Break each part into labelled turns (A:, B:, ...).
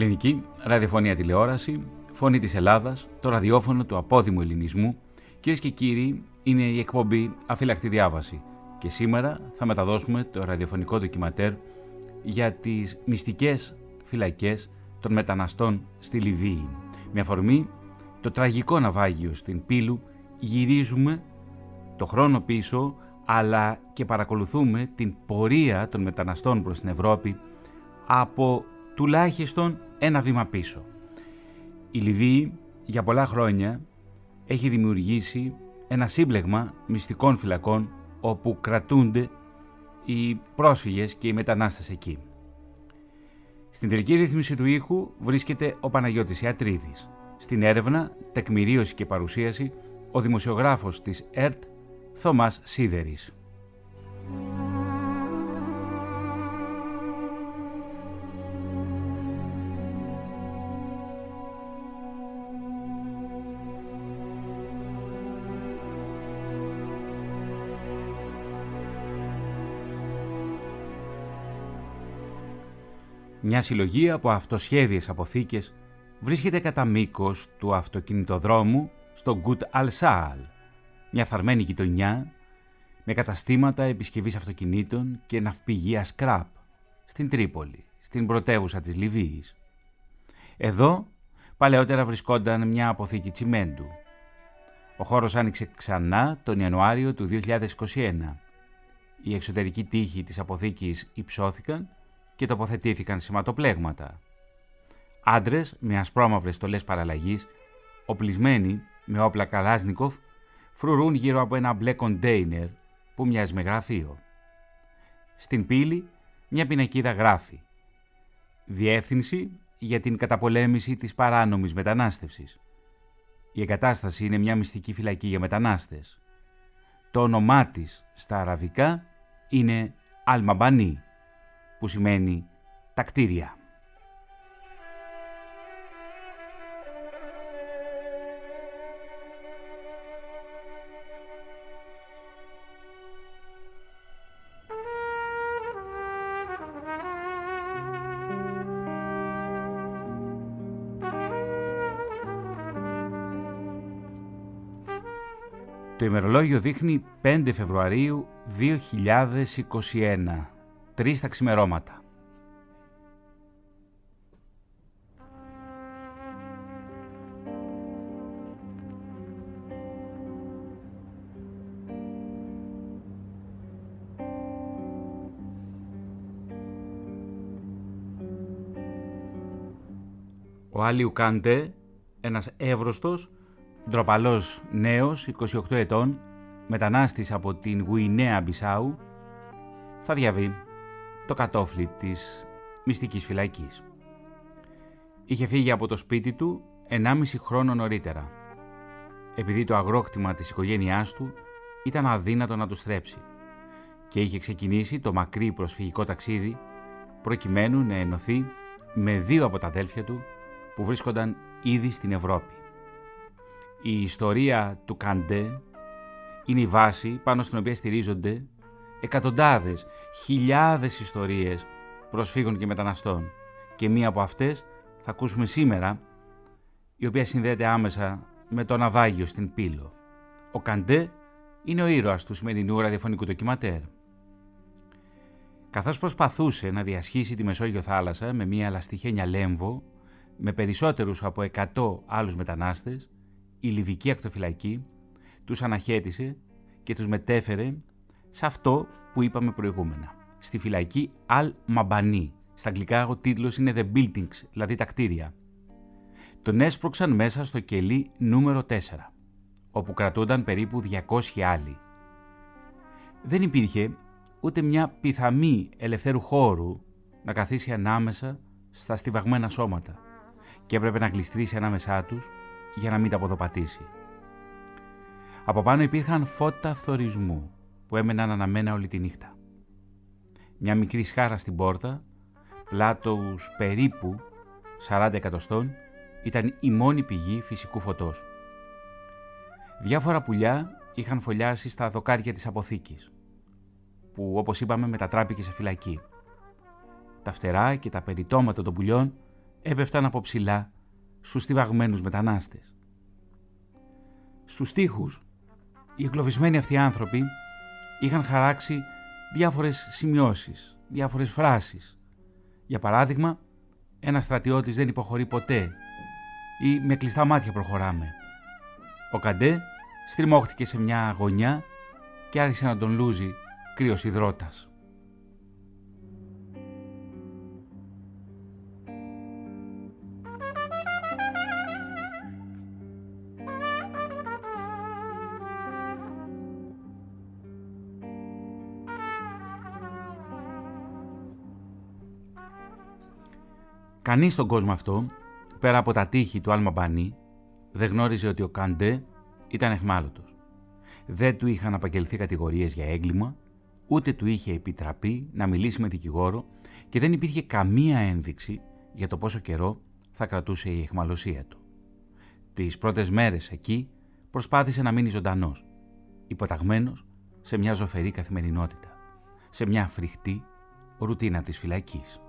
A: Ελληνική ραδιοφωνία τηλεόραση, φωνή της Ελλάδας, το ραδιόφωνο του απόδημου ελληνισμού. Κυρίες και κύριοι, είναι η εκπομπή Αφύλακτη Διάβαση και σήμερα θα μεταδώσουμε το ραδιοφωνικό ντοκιματέρ για τις μυστικές φυλακές των μεταναστών στη Λιβύη. Με αφορμή το τραγικό ναυάγιο στην Πύλου γυρίζουμε το χρόνο πίσω αλλά και παρακολουθούμε την πορεία των μεταναστών προς την Ευρώπη από τουλάχιστον ένα βήμα πίσω. Η Λιβύη για πολλά χρόνια έχει δημιουργήσει ένα σύμπλεγμα μυστικών φυλακών όπου κρατούνται οι πρόσφυγες και οι μετανάστες εκεί. Στην τελική ρύθμιση του ήχου βρίσκεται ο Παναγιώτης Ιατρίδης. Στην έρευνα, τεκμηρίωση και παρουσίαση, ο δημοσιογράφος της ΕΡΤ, Θωμάς Σίδερης. Μια συλλογή από αυτοσχέδιες αποθήκες βρίσκεται κατά μήκος του αυτοκινητοδρόμου στο Γκουτ Αλσάλ, μια θαρμένη γειτονιά με καταστήματα επισκευής αυτοκινήτων και ναυπηγεία σκράπ στην Τρίπολη, στην πρωτεύουσα της Λιβύης. Εδώ παλαιότερα βρισκόταν μια αποθήκη τσιμέντου. Ο χώρος άνοιξε ξανά τον Ιανουάριο του 2021. Οι εξωτερικοί τείχοι της αποθήκης υψώθηκαν και τοποθετήθηκαν σηματοπλέγματα. Άντρες με ασπρόμαυρες στολές παραλλαγής, οπλισμένοι με όπλα Καλάσνικοφ, φρουρούν γύρω από ένα μπλε κοντέινερ που μοιάζει με γραφείο. Στην πύλη μια πινακίδα γράφει «Διεύθυνση για την καταπολέμηση της παράνομης μετανάστευσης». Η εγκατάσταση είναι μια μυστική φυλακή για μετανάστες. Το όνομά της στα αραβικά είναι Αλμαμπανί που σημαίνει τα κτίρια. Το ημερολόγιο δείχνει 5 Φεβρουαρίου 2021 τρεις τα ξημερώματα. Ο Άλιου Κάντε, ένας εύρωστος, ντροπαλός νέος, 28 ετών, μετανάστης από την Γουινέα Μπισάου, θα διαβεί το κατόφλι της μυστικής φυλακής. Είχε φύγει από το σπίτι του 1,5 χρόνο νωρίτερα, επειδή το αγρόκτημα της οικογένειάς του ήταν αδύνατο να του στρέψει και είχε ξεκινήσει το μακρύ προσφυγικό ταξίδι προκειμένου να ενωθεί με δύο από τα αδέλφια του που βρίσκονταν ήδη στην Ευρώπη. Η ιστορία του Καντέ είναι η βάση πάνω στην οποία στηρίζονται εκατοντάδες, χιλιάδες ιστορίες προσφύγων και μεταναστών και μία από αυτές θα ακούσουμε σήμερα η οποία συνδέεται άμεσα με το ναυάγιο στην Πύλο. Ο Καντέ είναι ο ήρωας του σημερινού ραδιοφωνικού ντοκιματέρ. Καθώς προσπαθούσε να διασχίσει τη Μεσόγειο θάλασσα με μία λαστιχένια λέμβο με περισσότερους από 100 άλλους μετανάστες, η Λιβική ακτοφυλακή τους αναχέτησε και τους μετέφερε σε αυτό που είπαμε προηγούμενα. Στη φυλακή Al Mabani. Στα αγγλικά ο τίτλος είναι The Buildings, δηλαδή τα κτίρια. Τον έσπρωξαν μέσα στο κελί νούμερο 4, όπου κρατούνταν περίπου 200 άλλοι. Δεν υπήρχε ούτε μια πιθαμή ελευθέρου χώρου να καθίσει ανάμεσα στα στιβαγμένα σώματα και έπρεπε να γλιστρήσει ανάμεσά τους για να μην τα αποδοπατήσει. Από πάνω υπήρχαν φώτα φθορισμού που έμεναν αναμένα όλη τη νύχτα. Μια μικρή σχάρα στην πόρτα, πλάτος περίπου 40 εκατοστών, ήταν η μόνη πηγή φυσικού φωτός. Διάφορα πουλιά είχαν φωλιάσει στα δοκάρια της αποθήκης, που όπως είπαμε μετατράπηκε σε φυλακή. Τα φτερά και τα περιτώματα των πουλιών έπεφταν από ψηλά στους στιβαγμένους μετανάστες. Στους τοίχους, οι εγκλωβισμένοι αυτοί άνθρωποι είχαν χαράξει διάφορες σημειώσεις, διάφορες φράσεις. Για παράδειγμα, ένας στρατιώτης δεν υποχωρεί ποτέ ή με κλειστά μάτια προχωράμε. Ο Καντέ στριμώχτηκε σε μια γωνιά και άρχισε να τον λούζει κρύος υδρότας. Κανείς στον κόσμο αυτό, πέρα από τα τείχη του Άλμα Μπανί, δεν γνώριζε ότι ο Καντέ ήταν εχμάλωτος. Δεν του είχαν απαγγελθεί κατηγορίες για έγκλημα, ούτε του είχε επιτραπεί να μιλήσει με δικηγόρο και δεν υπήρχε καμία ένδειξη για το πόσο καιρό θα κρατούσε η εχμαλωσία του. Τις πρώτες μέρες εκεί προσπάθησε να μείνει ζωντανός, υποταγμένος σε μια ζωφερή καθημερινότητα, σε μια φρικτή ρουτίνα της φυλακής.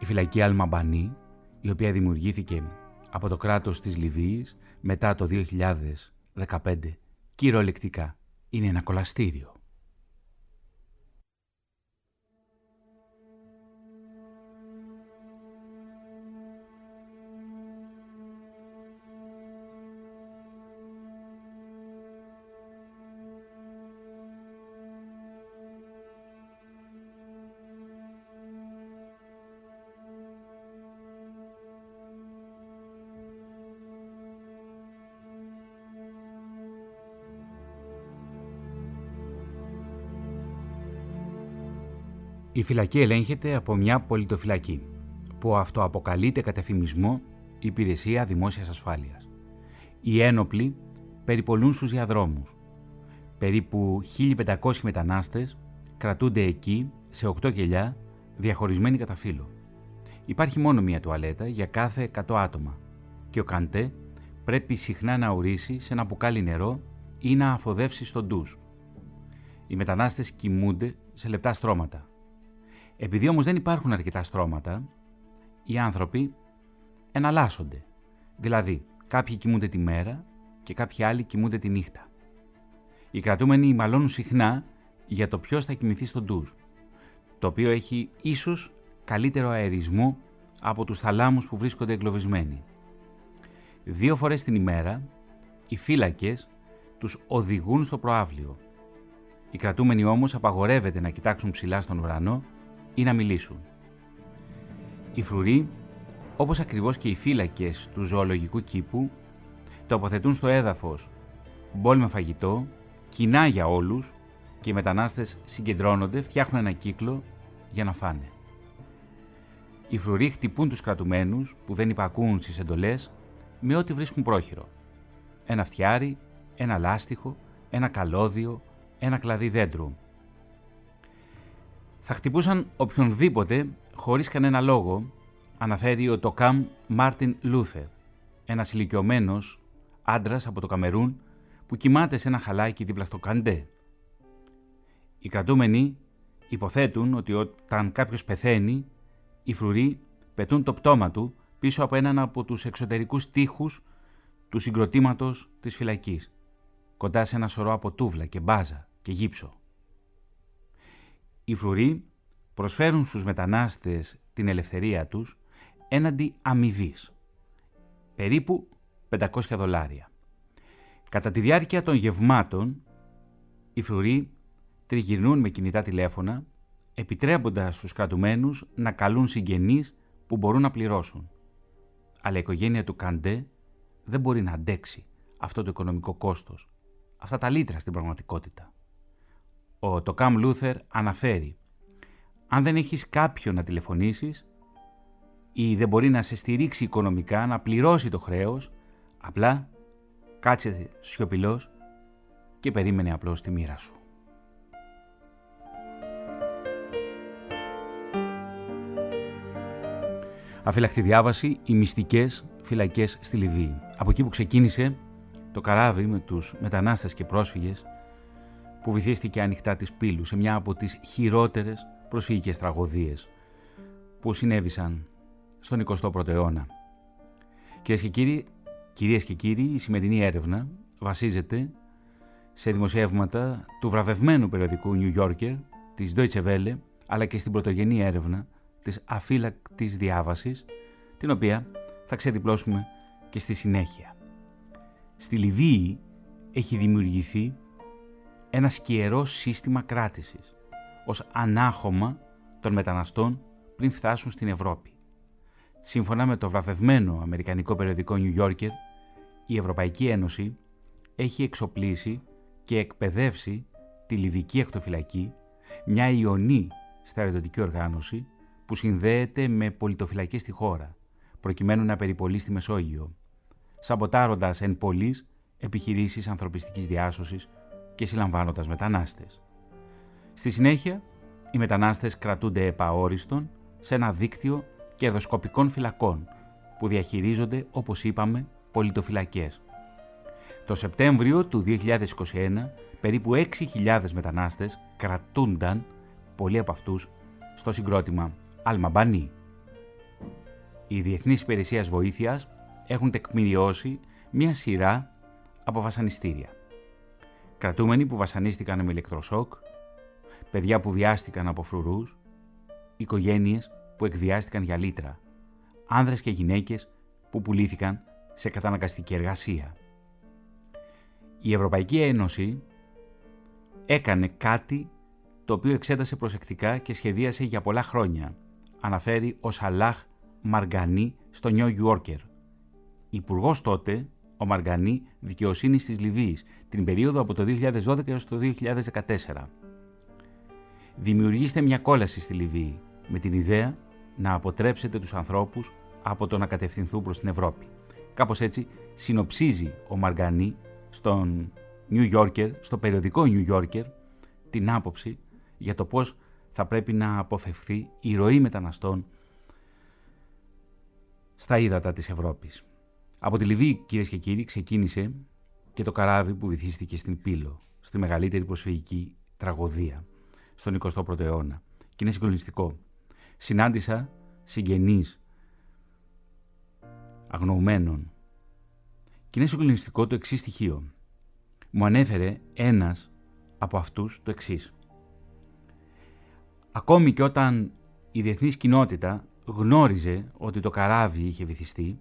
A: Η φυλακή Αλμαμπανή, η οποία δημιουργήθηκε από το κράτος της Λιβύης μετά το 2015, κυριολεκτικά είναι ένα κολαστήριο. Η φυλακή ελέγχεται από μια πολιτοφυλακή που αυτοαποκαλείται κατεφημισμό Υπηρεσία Δημόσιας Ασφάλειας. Οι ένοπλοι περιπολούν στους διαδρόμους. Περίπου 1500 μετανάστες κρατούνται εκεί σε 8 κελιά διαχωρισμένοι κατά φύλλο. Υπάρχει μόνο μία τουαλέτα για κάθε 100 άτομα και ο Καντέ πρέπει συχνά να ορίσει σε ένα μπουκάλι νερό ή να αφοδεύσει στον ντους. Οι μετανάστες κοιμούνται σε λεπτά στρώματα. Επειδή όμως δεν υπάρχουν αρκετά στρώματα, οι άνθρωποι εναλλάσσονται. Δηλαδή, κάποιοι κοιμούνται τη μέρα και κάποιοι άλλοι κοιμούνται τη νύχτα. Οι κρατούμενοι μαλώνουν συχνά για το ποιος θα κοιμηθεί στον ντουζ, το οποίο έχει ίσως καλύτερο αερισμό από τους θαλάμους που βρίσκονται εγκλωβισμένοι. Δύο φορές την ημέρα, οι φύλακες τους οδηγούν στο προάβλιο. Οι κρατούμενοι όμως απαγορεύεται να κοιτάξουν ψηλά στον ουρανό ή να μιλήσουν. Οι φρουροί, όπως ακριβώς και οι φύλακες του ζωολογικού κήπου, τοποθετούν στο έδαφος μπολ με φαγητό, κοινά για όλους και οι μετανάστες συγκεντρώνονται, φτιάχνουν ένα κύκλο για να φάνε. Οι φρουροί χτυπούν τους κρατουμένους που δεν υπακούν στις εντολές με ό,τι βρίσκουν πρόχειρο. Ένα φτιάρι, ένα λάστιχο, ένα καλώδιο, ένα κλαδί δέντρου θα χτυπούσαν οποιονδήποτε χωρίς κανένα λόγο, αναφέρει ο Τοκάμ Μάρτιν Λούθερ, ένας ηλικιωμένος άντρας από το Καμερούν που κοιμάται σε ένα χαλάκι δίπλα στο Καντέ. Οι κρατούμενοι υποθέτουν ότι όταν κάποιος πεθαίνει, οι φρουροί πετούν το πτώμα του πίσω από έναν από τους εξωτερικούς τείχους του συγκροτήματος της φυλακής, κοντά σε ένα σωρό από τούβλα και μπάζα και γύψο. Οι φρουροί προσφέρουν στους μετανάστες την ελευθερία τους έναντι αμοιβής. περίπου 500 δολάρια. Κατά τη διάρκεια των γευμάτων, οι φρουροί τριγυρνούν με κινητά τηλέφωνα, επιτρέποντας στους κρατουμένους να καλούν συγγενείς που μπορούν να πληρώσουν. Αλλά η οικογένεια του Καντέ δεν μπορεί να αντέξει αυτό το οικονομικό κόστος, αυτά τα λύτρα στην πραγματικότητα. Ο Τοκάμ Λούθερ αναφέρει «Αν δεν έχεις κάποιον να τηλεφωνήσεις ή δεν μπορεί να σε στηρίξει οικονομικά, να πληρώσει το χρέος, απλά κάτσε σιωπηλός και περίμενε απλώς τη μοίρα σου». Αφυλακτή διάβαση, οι μυστικές φυλακές στη Λιβύη. Από εκεί που ξεκίνησε το καράβι με τους μετανάστες και πρόσφυγες που βυθίστηκε ανοιχτά της πύλους σε μια από τις χειρότερες προσφυγικές τραγωδίες που συνέβησαν στον 21ο αιώνα. Κυρίες και κύριοι, κυρίες και κύριοι, η σημερινή έρευνα βασίζεται σε δημοσιεύματα του βραβευμένου περιοδικού New Yorker, της Deutsche Welle, αλλά και στην πρωτογενή έρευνα της αφύλακτης διάβασης, την οποία θα ξεδιπλώσουμε και στη συνέχεια. Στη Λιβύη έχει δημιουργηθεί ένα σκιερό σύστημα κράτησης ως ανάχωμα των μεταναστών πριν φτάσουν στην Ευρώπη. Σύμφωνα με το βραβευμένο αμερικανικό περιοδικό New Yorker, η Ευρωπαϊκή Ένωση έχει εξοπλίσει και εκπαιδεύσει τη Λιβική Εκτοφυλακή, μια ιονή στρατιωτική οργάνωση που συνδέεται με πολιτοφυλακές στη χώρα, προκειμένου να περιπολεί στη Μεσόγειο, σαμποτάροντας εν πολλής επιχειρήσεις ανθρωπιστικής διάσωσης και συλλαμβάνοντας μετανάστες. Στη συνέχεια, οι μετανάστες κρατούνται επαόριστον σε ένα δίκτυο κερδοσκοπικών φυλακών που διαχειρίζονται, όπως είπαμε, πολιτοφυλακές. Το Σεπτέμβριο του 2021, περίπου 6.000 μετανάστες κρατούνταν, πολλοί από αυτούς, στο συγκρότημα Αλμαμπανί. Οι Διεθνείς Υπηρεσίες Βοήθειας έχουν τεκμηριώσει μία σειρά από βασανιστήρια. Κρατούμενοι που βασανίστηκαν με ηλεκτροσόκ, παιδιά που βιάστηκαν από φρουρούς, οικογένειες που εκβιάστηκαν για λίτρα, άνδρες και γυναίκες που πουλήθηκαν σε καταναγκαστική εργασία. Η Ευρωπαϊκή Ένωση έκανε κάτι το οποίο εξέτασε προσεκτικά και σχεδίασε για πολλά χρόνια, αναφέρει ο Σαλάχ Μαργανή στο New Yorker. Υπουργός τότε, ο Μαργανή δικαιοσύνη της Λιβύης, την περίοδο από το 2012 έως το 2014. Δημιουργήστε μια κόλαση στη Λιβύη με την ιδέα να αποτρέψετε τους ανθρώπους από το να κατευθυνθούν προς την Ευρώπη. Κάπως έτσι συνοψίζει ο Μαργανή στον New Yorker, στο περιοδικό New Yorker, την άποψη για το πώς θα πρέπει να αποφευχθεί η ροή μεταναστών στα ύδατα της Ευρώπης. Από τη Λιβύη, κυρίες και κύριοι, ξεκίνησε και το καράβι που βυθίστηκε στην Πύλο, στη μεγαλύτερη προσφυγική τραγωδία στον 21ο αιώνα. Και είναι συγκλονιστικό. Συνάντησα συγγενείς αγνοουμένων. Και είναι συγκλονιστικό το εξής στοιχείο. Μου ανέφερε ένας από αυτούς το εξής. Ακόμη και όταν η διεθνής κοινότητα γνώριζε ότι το καράβι είχε βυθιστεί,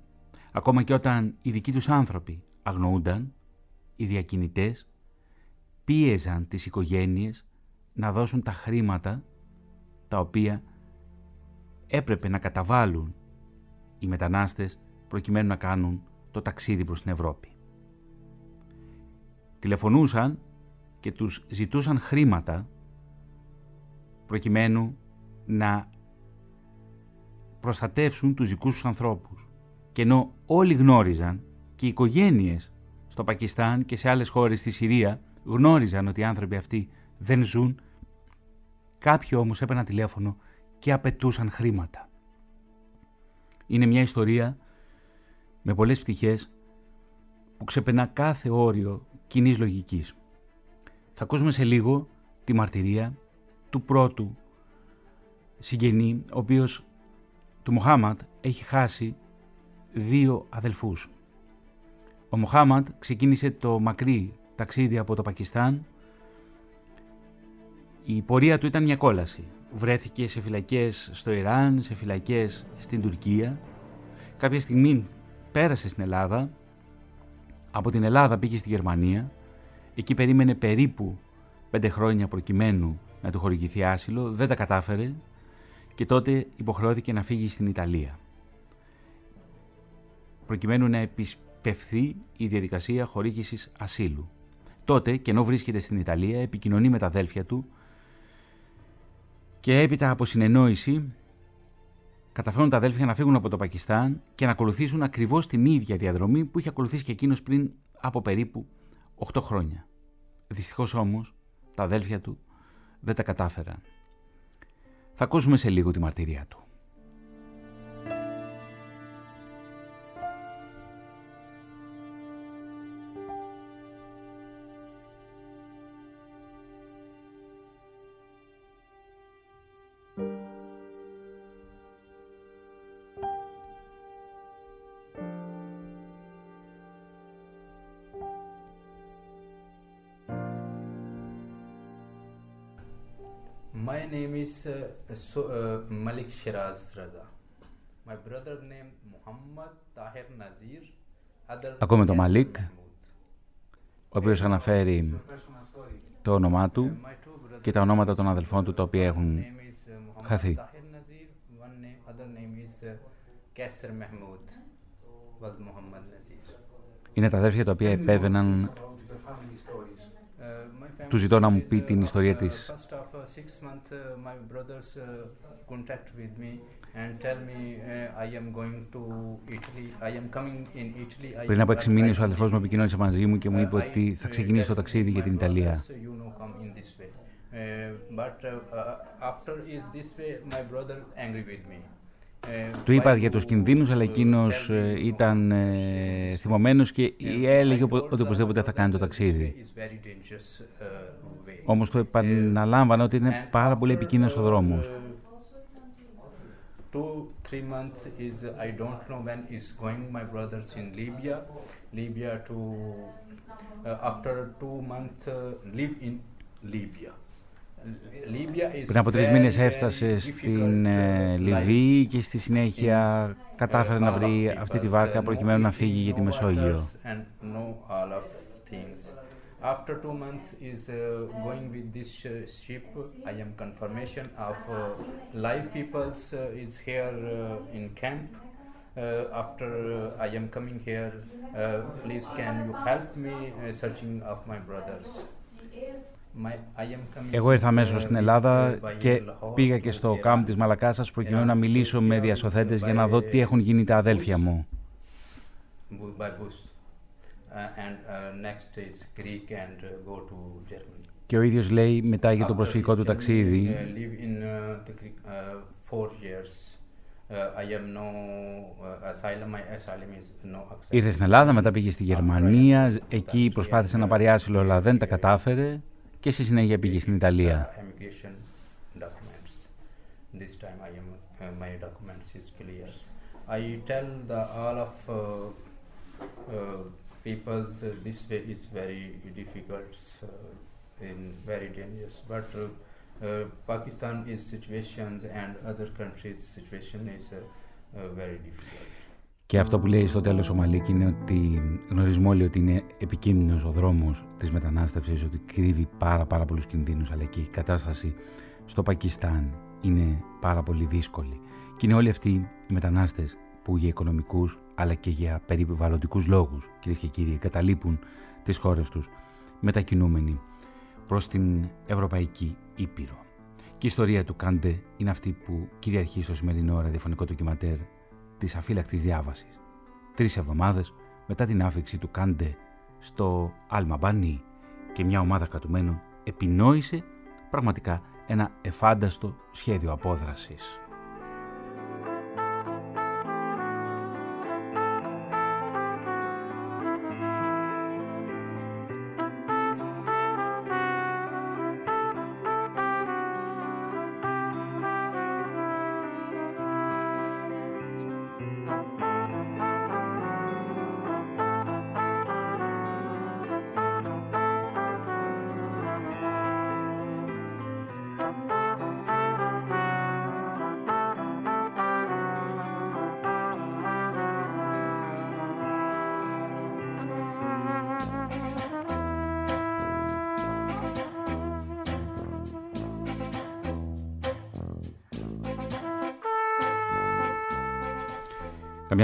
A: ακόμα και όταν οι δικοί τους άνθρωποι αγνοούνταν, οι διακινητές πίεζαν τις οικογένειες να δώσουν τα χρήματα τα οποία έπρεπε να καταβάλουν οι μετανάστες προκειμένου να κάνουν το ταξίδι προς την Ευρώπη. Τηλεφωνούσαν και τους ζητούσαν χρήματα προκειμένου να προστατεύσουν τους δικούς τους ανθρώπους. Και ενώ όλοι γνώριζαν και οι οικογένειες στο Πακιστάν και σε άλλες χώρες στη Συρία γνώριζαν ότι οι άνθρωποι αυτοί δεν ζουν, κάποιοι όμως έπαιρναν τηλέφωνο και απαιτούσαν χρήματα. Είναι μια ιστορία με πολλές πτυχές που ξεπερνά κάθε όριο κοινής λογικής. Θα ακούσουμε σε λίγο τη μαρτυρία του πρώτου συγγενή, ο οποίος του Μοχάμαντ έχει χάσει δύο αδελφούς. Ο Μοχάμαντ ξεκίνησε το μακρύ ταξίδι από το Πακιστάν. Η πορεία του ήταν μια κόλαση. Βρέθηκε σε φυλακές στο Ιράν, σε φυλακές στην Τουρκία. Κάποια στιγμή πέρασε στην Ελλάδα. Από την Ελλάδα πήγε στη Γερμανία. Εκεί περίμενε περίπου πέντε χρόνια προκειμένου να του χορηγηθεί άσυλο. Δεν τα κατάφερε και τότε υποχρεώθηκε να φύγει στην Ιταλία προκειμένου να επισπευθεί η διαδικασία χορήγησης ασύλου. Τότε, και ενώ βρίσκεται στην Ιταλία, επικοινωνεί με τα αδέλφια του και έπειτα από συνεννόηση καταφέρουν τα αδέλφια να φύγουν από το Πακιστάν και να ακολουθήσουν ακριβώς την ίδια διαδρομή που είχε ακολουθήσει και εκείνος πριν από περίπου 8 χρόνια. Δυστυχώς όμως τα αδέλφια του δεν τα κατάφεραν. Θα ακούσουμε σε λίγο τη μαρτυρία του.
B: Ακόμα
A: το
B: Μαλίκ,
A: ο οποίος αναφέρει το όνομά του και τα ονόματα των αδελφών του, τα οποία έχουν χαθεί. Είναι τα αδέρφια τα οποία επέβαιναν. Του ζητώ να μου πει την ιστορία της.
B: First of uh, six months, uh, my brothers uh, contact with me and tell me uh, I am going to Italy. I am coming in Italy. I
A: Πριν από
B: am
A: έξι μήνες ο
B: arriving
A: αδελφός μου
B: in
A: επικοινώνησε μαζί μου και μου
B: Uh,
A: είπε
B: I,
A: ότι θα
B: uh,
A: ξεκινήσει το
B: tell
A: ταξίδι για
B: my
A: την Ιταλία.
B: brothers, you know, come in this way. Uh, but uh, uh, after is this way, my brother angry with me.
A: Του είπα για τους κινδύνους, αλλά εκείνος ε, ήταν ε, θυμωμένος και έλεγε ότι οπωσδήποτε θα κάνει το ταξίδι. Όμως το επαναλάμβανε ότι είναι πάρα πολύ επικίνδυνος ο δρόμος.
B: Libya is
A: Πριν από τρεις
B: very,
A: μήνες
B: very
A: έφτασε στην
B: difficult,
A: ε,
B: uh,
A: Λιβύη και στη συνέχεια
B: in,
A: κατάφερε
B: uh,
A: να
B: all of
A: βρει
B: peoples,
A: αυτή τη
B: uh,
A: βάρκα
B: no
A: προκειμένου να
B: eating,
A: φύγει για τη
B: no
A: Μεσόγειο.
B: waters and no all of things. After two months is uh, going with this uh, ship. I am confirmation of uh, live peoples uh, is here uh, in camp. Uh, after uh, I am coming here, uh, please can you help me uh, searching of my brothers. My, I am coming
A: Εγώ ήρθα
B: uh,
A: αμέσως στην
B: with,
A: Ελλάδα
B: uh, by
A: και
B: Lahore
A: πήγα
B: to
A: και στο
B: Iran.
A: κάμπ της Μαλακάσας προκειμένου να μιλήσω με διασωθέτες για να δω τι έχουν γίνει τα αδέλφια μου.
B: Bu- by bus. Uh, and uh, next is Greek and uh, go to Germany.
A: Και ο ίδιος λέει μετά για το
B: After
A: προσφυγικό του
B: Germany,
A: ταξίδι
B: uh, live in uh, the Greek, uh, four years. Uh, I am no uh, asylum. My asylum is no asylum.
A: Ήρθε στην Ελλάδα, μετά πήγε στη Γερμανία, εκεί προσπάθησε να πάρει άσυλο αλλά δεν τα κατάφερε και στη συνέχεια πήγε στην Ιταλία.
B: Uh, immigration documents. This time I am uh, my documents is clear. I tell the all of uh, uh, people's uh, this way is very difficult uh, and very dangerous. But uh, uh, Pakistan is situations and other countries situation is uh, uh, very difficult.
A: Και αυτό που λέει στο τέλος ο Μαλίκ είναι ότι γνωρίζουμε όλοι ότι είναι επικίνδυνος ο δρόμος της μετανάστευσης, ότι κρύβει πάρα πάρα πολλούς κινδύνους, αλλά και η κατάσταση στο Πακιστάν είναι πάρα πολύ δύσκολη. Και είναι όλοι αυτοί οι μετανάστες που για οικονομικούς αλλά και για περιβαλλοντικούς λόγους, κυρίες και κύριοι, καταλείπουν τις χώρες τους μετακινούμενοι προς την Ευρωπαϊκή Ήπειρο. Και η ιστορία του Κάντε είναι αυτή που κυριαρχεί στο σημερινό ραδιοφωνικό ντοκιματέρ της αφύλακτης διάβασης. Τρεις εβδομάδες μετά την άφηξη του Κάντε στο Άλμα Μπανί και μια ομάδα κρατουμένων επινόησε πραγματικά ένα εφάνταστο σχέδιο απόδρασης.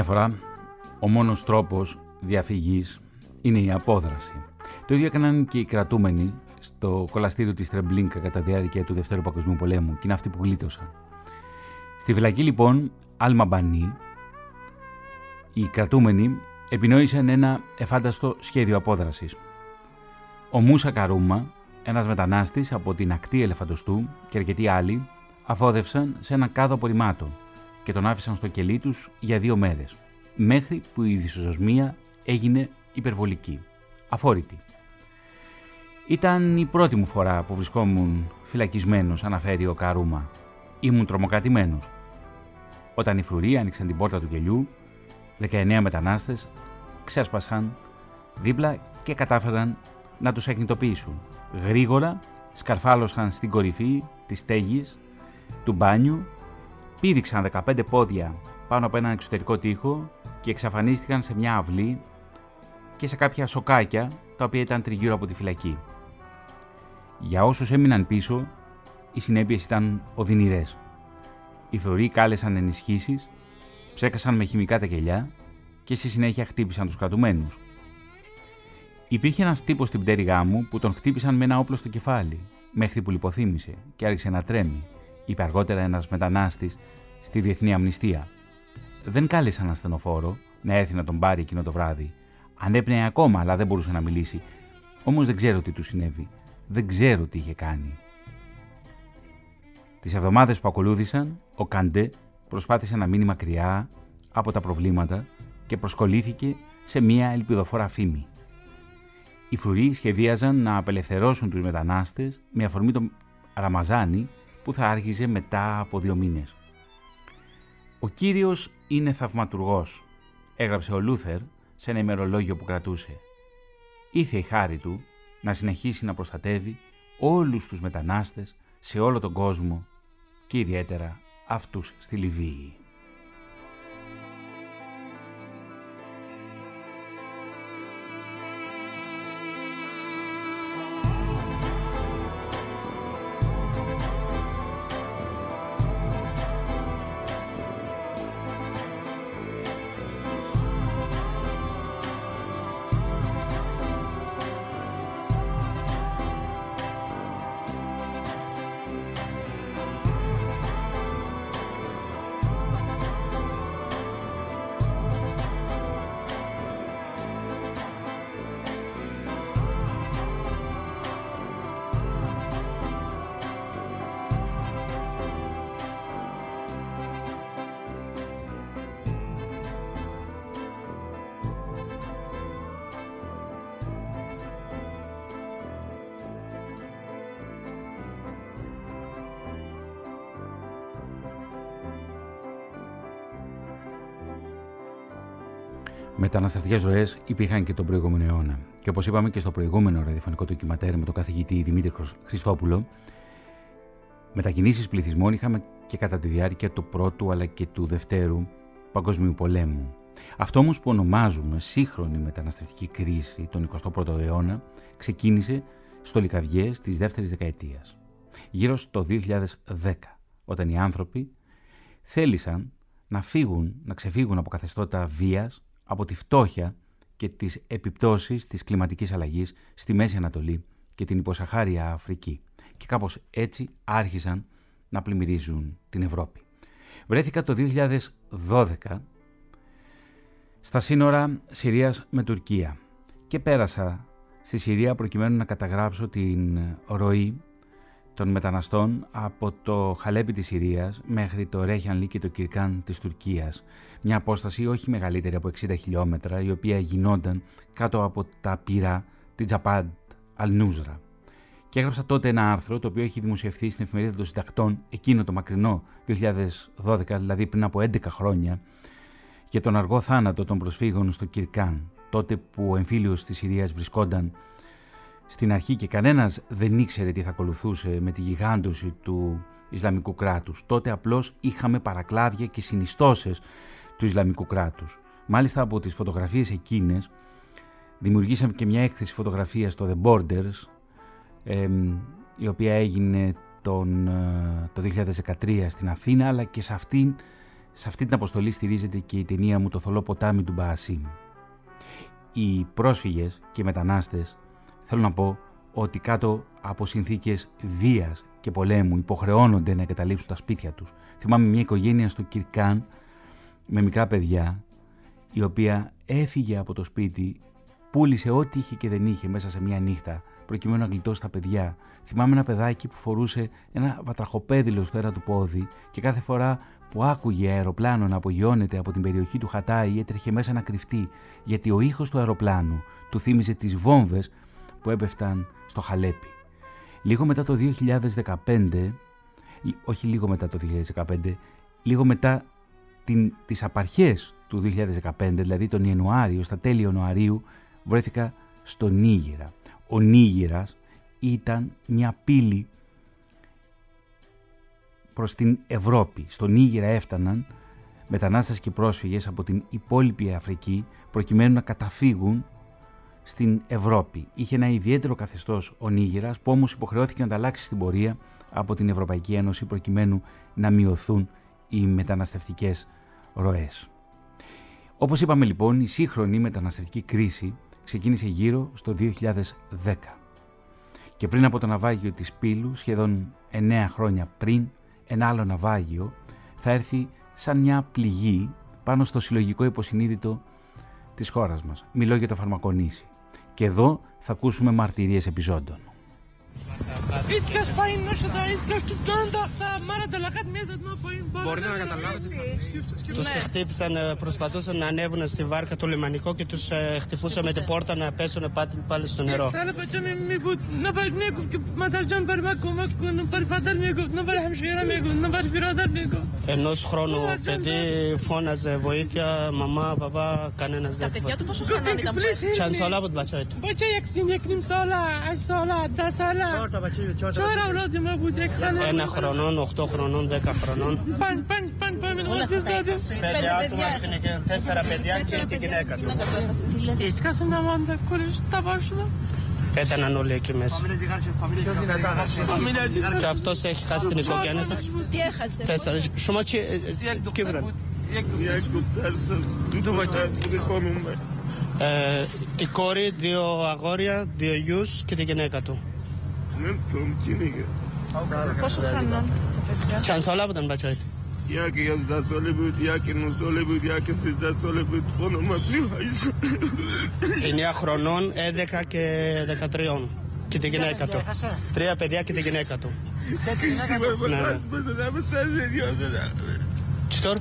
A: Φορά ο μόνος τρόπος διαφυγής είναι η απόδραση. Το ίδιο έκαναν και οι κρατούμενοι στο κολαστήριο της Τρεμπλίνκα κατά τη διάρκεια του Δευτέρου Παγκοσμίου Πολέμου και είναι αυτοί που γλίτωσαν. Στη φυλακή λοιπόν Άλμα Μπανί οι κρατούμενοι επινόησαν ένα εφάνταστο σχέδιο απόδρασης. Ο Μούσα Καρούμα, ένας μετανάστης από την ακτή Ελεφαντοστού και αρκετοί άλλοι αφόδευσαν σε ένα κάδο απορριμμάτων και τον άφησαν στο κελί τους για δύο μέρες, μέχρι που η δυσοσμία έγινε υπερβολική, αφόρητη. Ήταν η πρώτη μου φορά που βρισκόμουν φυλακισμένος, αναφέρει ο Καρούμα. Ήμουν τρομοκρατημένος. Όταν οι φρουροί άνοιξαν την πόρτα του κελιού, 19 μετανάστες ξέσπασαν δίπλα και κατάφεραν να τους ακινητοποιήσουν. Γρήγορα σκαρφάλωσαν στην κορυφή της στέγης του μπάνιου, πήδηξαν 15 πόδια πάνω από έναν εξωτερικό τοίχο και εξαφανίστηκαν σε μια αυλή και σε κάποια σοκάκια τα οποία ήταν τριγύρω από τη φυλακή. Για όσους έμειναν πίσω, οι συνέπειες ήταν οδυνηρές. Οι φρουροί κάλεσαν ενισχύσεις, ψέκασαν με χημικά τα κελιά και στη συνέχεια χτύπησαν τους κρατουμένους. Υπήρχε ένας τύπος στην πτέρυγά μου που τον χτύπησαν με ένα όπλο στο κεφάλι, μέχρι που λιποθύμησε και άρχισε να τρέμει, είπε αργότερα ένας μετανάστης στη Διεθνή Αμνηστία. Δεν κάλεσαν ασθενοφόρο να έρθει να τον πάρει εκείνο το βράδυ. Ανέπνεε ακόμα, αλλά δεν μπορούσε να μιλήσει. Όμως δεν ξέρω τι του συνέβη. Δεν ξέρω τι είχε κάνει. Τις εβδομάδες που ακολούθησαν, ο Καντέ προσπάθησε να μείνει μακριά από τα προβλήματα και προσκολλήθηκε σε μία ελπιδοφόρα φήμη. Οι φρουροί σχεδίαζαν να απελευθερώσουν τους μετανάστες με αφορμή το Ραμαζάνι που θα άρχιζε μετά από δύο μήνες. «Ο Κύριος είναι θαυματουργός», έγραψε ο Λούθερ σε ένα ημερολόγιο που κρατούσε. Είθε η χάρη του να συνεχίσει να προστατεύει όλους τους μετανάστες σε όλο τον κόσμο και ιδιαίτερα αυτούς στη Λιβύη. Μεταναστευτικέ ροέ υπήρχαν και τον προηγούμενο αιώνα. Και όπως είπαμε και στο προηγούμενο ραδιοφωνικό ντοκιματέρ με τον καθηγητή Δημήτρη Χριστόπουλο, μετακινήσεις πληθυσμών είχαμε και κατά τη διάρκεια του πρώτου αλλά και του δευτέρου παγκοσμίου πολέμου. Αυτό όμως που ονομάζουμε σύγχρονη μεταναστευτική κρίση τον 21ο αιώνα ξεκίνησε στο Λικαβιές της δεύτερης δεκαετίας. Γύρω στο 2010, όταν οι άνθρωποι θέλησαν να φύγουν, να ξεφύγουν από καθεστώτα βίας από τη φτώχεια και τις επιπτώσεις της κλιματικής αλλαγής στη Μέση Ανατολή και την υποσαχάρια Αφρική. Και κάπως έτσι άρχισαν να πλημμυρίζουν την Ευρώπη. Βρέθηκα το 2012 στα σύνορα Συρίας με Τουρκία και πέρασα στη Συρία προκειμένου να καταγράψω την ροή των μεταναστών από το Χαλέπι της Συρίας μέχρι το Ρέχιανλί και το Κυρκάν της Τουρκίας. Μια απόσταση όχι μεγαλύτερη από 60 χιλιόμετρα η οποία γινόταν κάτω από τα πυρά της Τζαπάντ Αλνούζρα. Και έγραψα τότε ένα άρθρο το οποίο έχει δημοσιευθεί στην εφημερίδα των συντακτών εκείνο το μακρινό 2012, δηλαδή πριν από 11 χρόνια, για τον αργό θάνατο των προσφύγων στο Κυρκάν, τότε που ο εμφύλιος της Συρίας βρισκόταν στην αρχή και κανένας δεν ήξερε τι θα ακολουθούσε με τη γιγάντωση του Ισλαμικού κράτους. Τότε απλώς είχαμε παρακλάδια και συνιστώσεις του Ισλαμικού κράτους. Μάλιστα από τις φωτογραφίες εκείνες δημιουργήσαμε και μια έκθεση φωτογραφίας στο The Borders η οποία έγινε τον, ε, το 2013 στην Αθήνα αλλά και σε αυτήν, σε αυτή την αποστολή στηρίζεται και η ταινία μου «Το θολό ποτάμι του Μπαασίμ». Οι πρόσφυγες και οι μετανάστες Θέλω να πω ότι κάτω από συνθήκες βίας και πολέμου υποχρεώνονται να εγκαταλείψουν τα σπίτια τους. Θυμάμαι μια οικογένεια στο Κυρκάν με μικρά παιδιά η οποία έφυγε από το σπίτι, πούλησε ό,τι είχε και δεν είχε μέσα σε μια νύχτα προκειμένου να γλιτώσει τα παιδιά. Θυμάμαι ένα παιδάκι που φορούσε ένα βατραχοπέδιλο στο ένα του πόδι και κάθε φορά που άκουγε αεροπλάνο να απογειώνεται από την περιοχή του Χατάι έτρεχε μέσα να κρυφτεί γιατί ο ήχος του αεροπλάνου του θύμιζε τις βόμβες που έπεφταν στο Χαλέπι. Λίγο μετά το 2015, όχι λίγο μετά το 2015, λίγο μετά την, τις απαρχές του 2015, δηλαδή τον Ιανουάριο, στα τέλη Ιανουαρίου, βρέθηκα στο Νίγηρα. Ο Νίγηρας ήταν μια πύλη προς την Ευρώπη. Στον Νίγηρα έφταναν μετανάστες και πρόσφυγες από την υπόλοιπη Αφρική προκειμένου να καταφύγουν στην Ευρώπη. Είχε ένα ιδιαίτερο καθεστώς ο Νίγηρας που όμως υποχρεώθηκε να ανταλλάξει στην πορεία από την Ευρωπαϊκή Ένωση προκειμένου να μειωθούν οι μεταναστευτικές ροές. Όπως είπαμε λοιπόν, η σύγχρονη μεταναστευτική κρίση ξεκίνησε γύρω στο 2010 και πριν από το ναυάγιο της Πύλου, σχεδόν 9 χρόνια πριν, ένα άλλο ναυάγιο θα έρθει σαν μια πληγή πάνω στο συλλογικό υποσυνείδητο της χώρας μας. Μιλώ για το φαρμακονήσι. Και εδώ θα ακούσουμε μαρτυρίες επιζώντων.
C: Μπορείτε να καταλάβετε. Τους ναι. χτύπησαν, ε, προσπαθούσαν να ανέβουν στη βάρκα το λιμανικό και τους ε, χτυπούσαν με την πόρτα να πέσουν πάλι στο νερό. Ενός χρόνου παιδί φώναζε βοήθεια, μαμά, παπά, κανένας δεν. Τα παιδιά του πόσο χρόνο ήταν. Τσανσόλα από την πατσόη του. Ένα χρονών, οχτώ χρονών, δέκα χρονών. Παιδιά άτομα τέσσερα παιδιά και την γυναίκα του. Πέταναν όλοι εκεί μέσα. Και αυτός έχει χάσει την οικογένεια του. Τι έχασε. Τέσσερα. Σωμα τι κύβραν. Την κόρη, δύο αγόρια, δύο γιους και τη γυναίκα του. Πόσο χρονών Çantalı abiden başaydı. Ya ki yazda söylebüt, ya ki nus söylebüt, ya ki sizde söylebüt, onuma ψηφάζω. 9 χρονών, 11 και 13. Και την γυναίκα του. Τρία παιδιά και την γυναίκα του. Τι τώρα;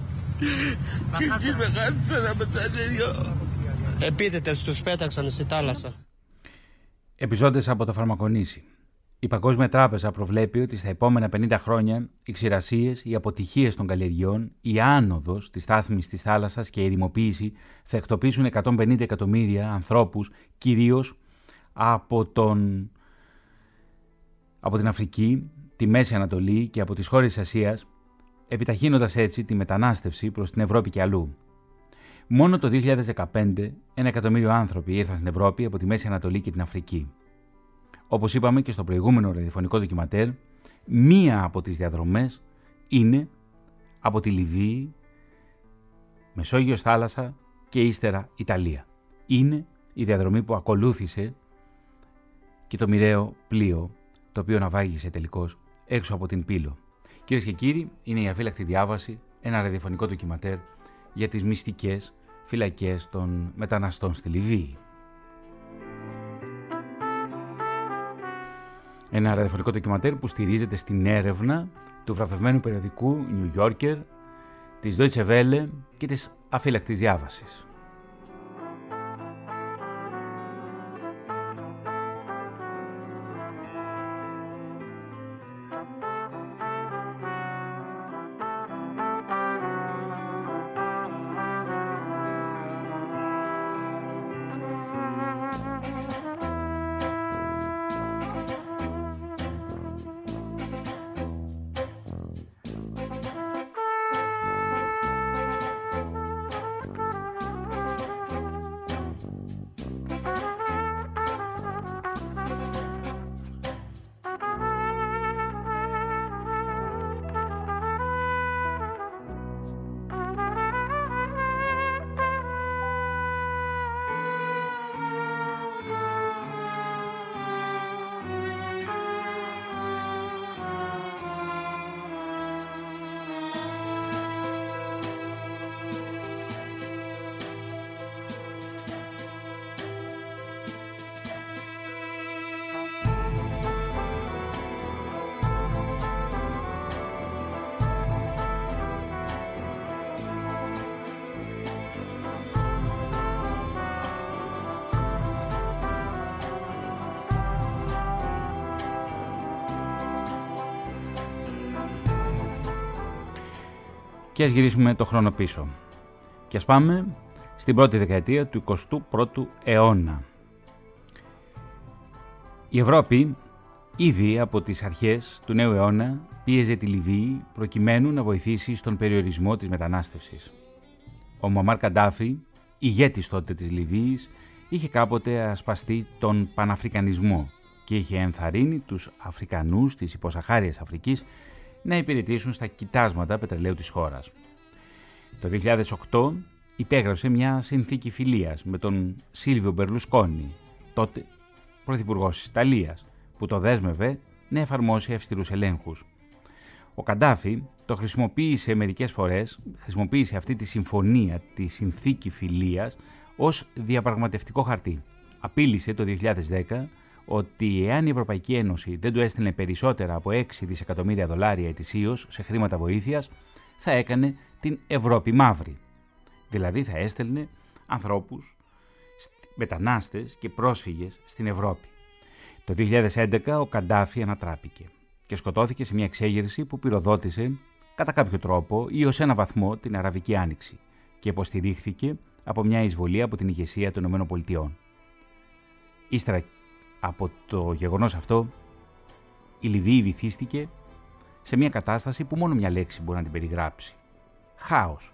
C: Επίτετες τους πέταξαν στη θάλασσα.
A: Επιζώντες από το φαρμακονήσι. Η Παγκόσμια Τράπεζα προβλέπει ότι στα επόμενα 50 χρόνια οι ξηρασίες, οι αποτυχίες των καλλιεργειών, η άνοδος της στάθμης της θάλασσας και η ερημοποίηση θα εκτοπίσουν 150 εκατομμύρια ανθρώπους, κυρίως από, τον... από την Αφρική, τη Μέση Ανατολή και από τις χώρες της Ασίας, επιταχύνοντας έτσι τη μετανάστευση προς την Ευρώπη και αλλού. Μόνο το 2015 ένα εκατομμύριο άνθρωποι ήρθαν στην Ευρώπη από τη Μέση Ανατολή και την Αφρική. Όπως είπαμε και στο προηγούμενο ραδιοφωνικό ντοκιματέρ, μία από τις διαδρομές είναι από τη Λιβύη, Μεσόγειος θάλασσα και ύστερα Ιταλία. Είναι η διαδρομή που ακολούθησε και το μοιραίο πλοίο το οποίο ναυάγησε τελικώς έξω από την Πύλο. Κυρίες και κύριοι, είναι η αφύλακτη διάβαση, ένα ραδιοφωνικό ντοκιματέρ για τις μυστικές φυλακές των μεταναστών στη Λιβύη. Ένα ραδιοφωνικό ντοκιματέρ που στηρίζεται στην έρευνα του βραβευμένου περιοδικού New Yorker, της Deutsche Welle και της αφύλακτης διάβασης. Και ας γυρίσουμε το χρόνο πίσω. Και ας πάμε στην πρώτη δεκαετία του 21ου αιώνα. Η Ευρώπη Ήδη από τις αρχές του νέου αιώνα πίεζε τη Λιβύη προκειμένου να βοηθήσει στον περιορισμό της μετανάστευσης. Ο Μαμάρ Καντάφη, ηγέτης τότε της Λιβύης, είχε κάποτε ασπαστεί τον Παναφρικανισμό και είχε ενθαρρύνει τους Αφρικανούς της υποσαχάριας Αφρικής να υπηρετήσουν στα κοιτάσματα πετρελαίου της χώρας. Το 2008 υπέγραψε μια συνθήκη φιλίας με τον Σίλβιο Μπερλουσκόνη, τότε Πρωθυπουργός της Ιταλίας, που το δέσμευε να εφαρμόσει αυστηρούς ελέγχους. Ο Καντάφη το χρησιμοποίησε μερικές φορές, χρησιμοποίησε αυτή τη συμφωνία, τη συνθήκη φιλίας, ως διαπραγματευτικό χαρτί. Απείλησε το 2010 ότι εάν η Ευρωπαϊκή Ένωση δεν του έστειλε περισσότερα από 6 δισεκατομμύρια δολάρια ετησίως σε χρήματα βοήθειας, θα έκανε την Ευρώπη μαύρη. Δηλαδή θα έστελνε ανθρώπους, μετανάστες και πρόσφυγες στην Ευρώπη. Το 2011 ο Καντάφη ανατράπηκε και σκοτώθηκε σε μια εξέγερση που πυροδότησε κατά κάποιο τρόπο ή ως ένα βαθμό την Αραβική Άνοιξη και υποστηρίχθηκε από μια εισβολή από την ηγεσία των ΗΠΑ. Ύστερα από το γεγονός αυτό, η Λιβύη βυθίστηκε σε μια κατάσταση που μόνο μια λέξη μπορεί να την περιγράψει. Χάος.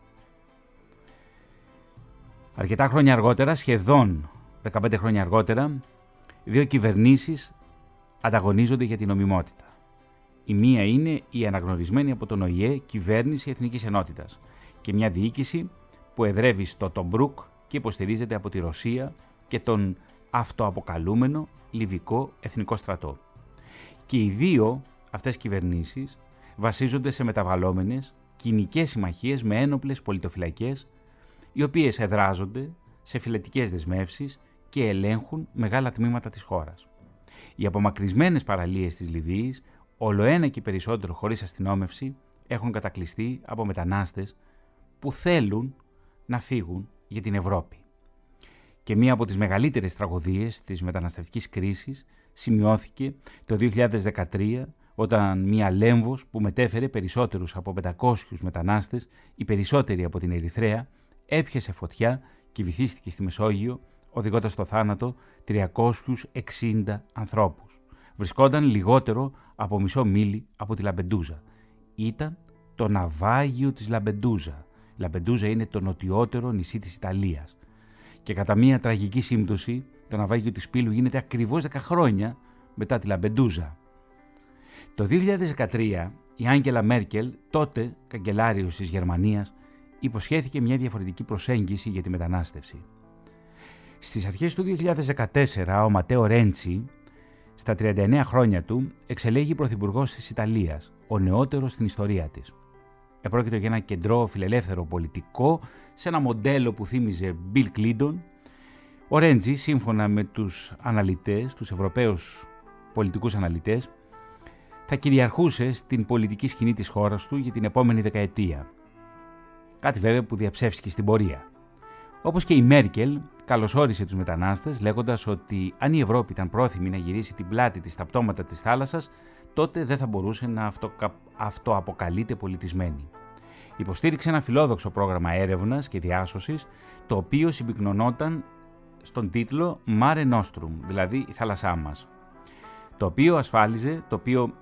A: Αρκετά χρόνια αργότερα, σχεδόν 15 χρόνια αργότερα, δύο κυβερνήσεις ανταγωνίζονται για την νομιμότητα. Η μία είναι η αναγνωρισμένη από τον ΟΗΕ κυβέρνηση Εθνικής Ενότητας και μια διοίκηση που εδρεύει στο Τομπρούκ και υποστηρίζεται από τη Ρωσία και τον αυτοαποκαλούμενο Λιβικό Εθνικό Στρατό. Και οι δύο αυτές κυβερνήσεις βασίζονται σε μεταβαλλόμενες κοινικές συμμαχίες με ένοπλες πολιτοφυλακές οι οποίες εδράζονται σε φυλετικές δεσμεύσεις και ελέγχουν μεγάλα τμήματα της χώρας. Οι απομακρυσμένες παραλίες της Λιβύης, όλο ένα και περισσότερο χωρίς αστυνόμευση, έχουν κατακλειστεί από μετανάστες που θέλουν να φύγουν για την Ευρώπη. Και μία από τις μεγαλύτερες τραγωδίες της μεταναστευτικής κρίσης σημειώθηκε το 2013 όταν μία λέμβος που μετέφερε περισσότερους από 500 μετανάστες, οι περισσότεροι από την Ερυθρέα, έπιασε φωτιά και βυθίστηκε στη Μεσόγειο οδηγώντας στο θάνατο 360 ανθρώπους. Βρισκόταν λιγότερο από μισό μίλι από τη Λαμπεντούζα. Ήταν το ναυάγιο της Λαμπεντούζα. Η Λαμπεντούζα είναι το νοτιότερο νησί της Ιταλίας. Και κατά μία τραγική σύμπτωση, το ναυάγιο της Πύλου γίνεται ακριβώς 10 χρόνια μετά τη Λαμπεντούζα. Το 2013 η Άγγελα Μέρκελ, τότε καγκελάριος της Γερμανίας, υποσχέθηκε μια διαφορετική προσέγγιση για τη μετανάστευση. Στις αρχές του 2014 ο Ματέο Ρέντσι, στα 39 χρόνια του, εξελέγει πρωθυπουργός της Ιταλίας, ο νεότερος στην ιστορία της. Επρόκειτο για ένα κεντρό φιλελεύθερο πολιτικό σε ένα μοντέλο που θύμιζε Bill Clinton. Ο Ρέντζι, σύμφωνα με τους αναλυτές, τους Ευρωπαίους πολιτικούς αναλυτές, θα κυριαρχούσε στην πολιτική σκηνή της χώρας του για την επόμενη δεκαετία. Κάτι βέβαια που διαψεύστηκε στην πορεία. Όπως και η Μέρκελ, καλωσόρισε τους μετανάστες λέγοντας ότι αν η Ευρώπη ήταν πρόθυμη να γυρίσει την πλάτη της στα πτώματα της θάλασσας, τότε δεν θα μπορούσε να αυτο, αυτοαποκαλείται πολιτισμένη. Υποστήριξε ένα φιλόδοξο πρόγραμμα έρευνας και διάσωσης, το οποίο συμπυκνωνόταν στον τίτλο Mare Nostrum, δηλαδή η θάλασσά μας, το οποίο ασφάλιζε, το οποίο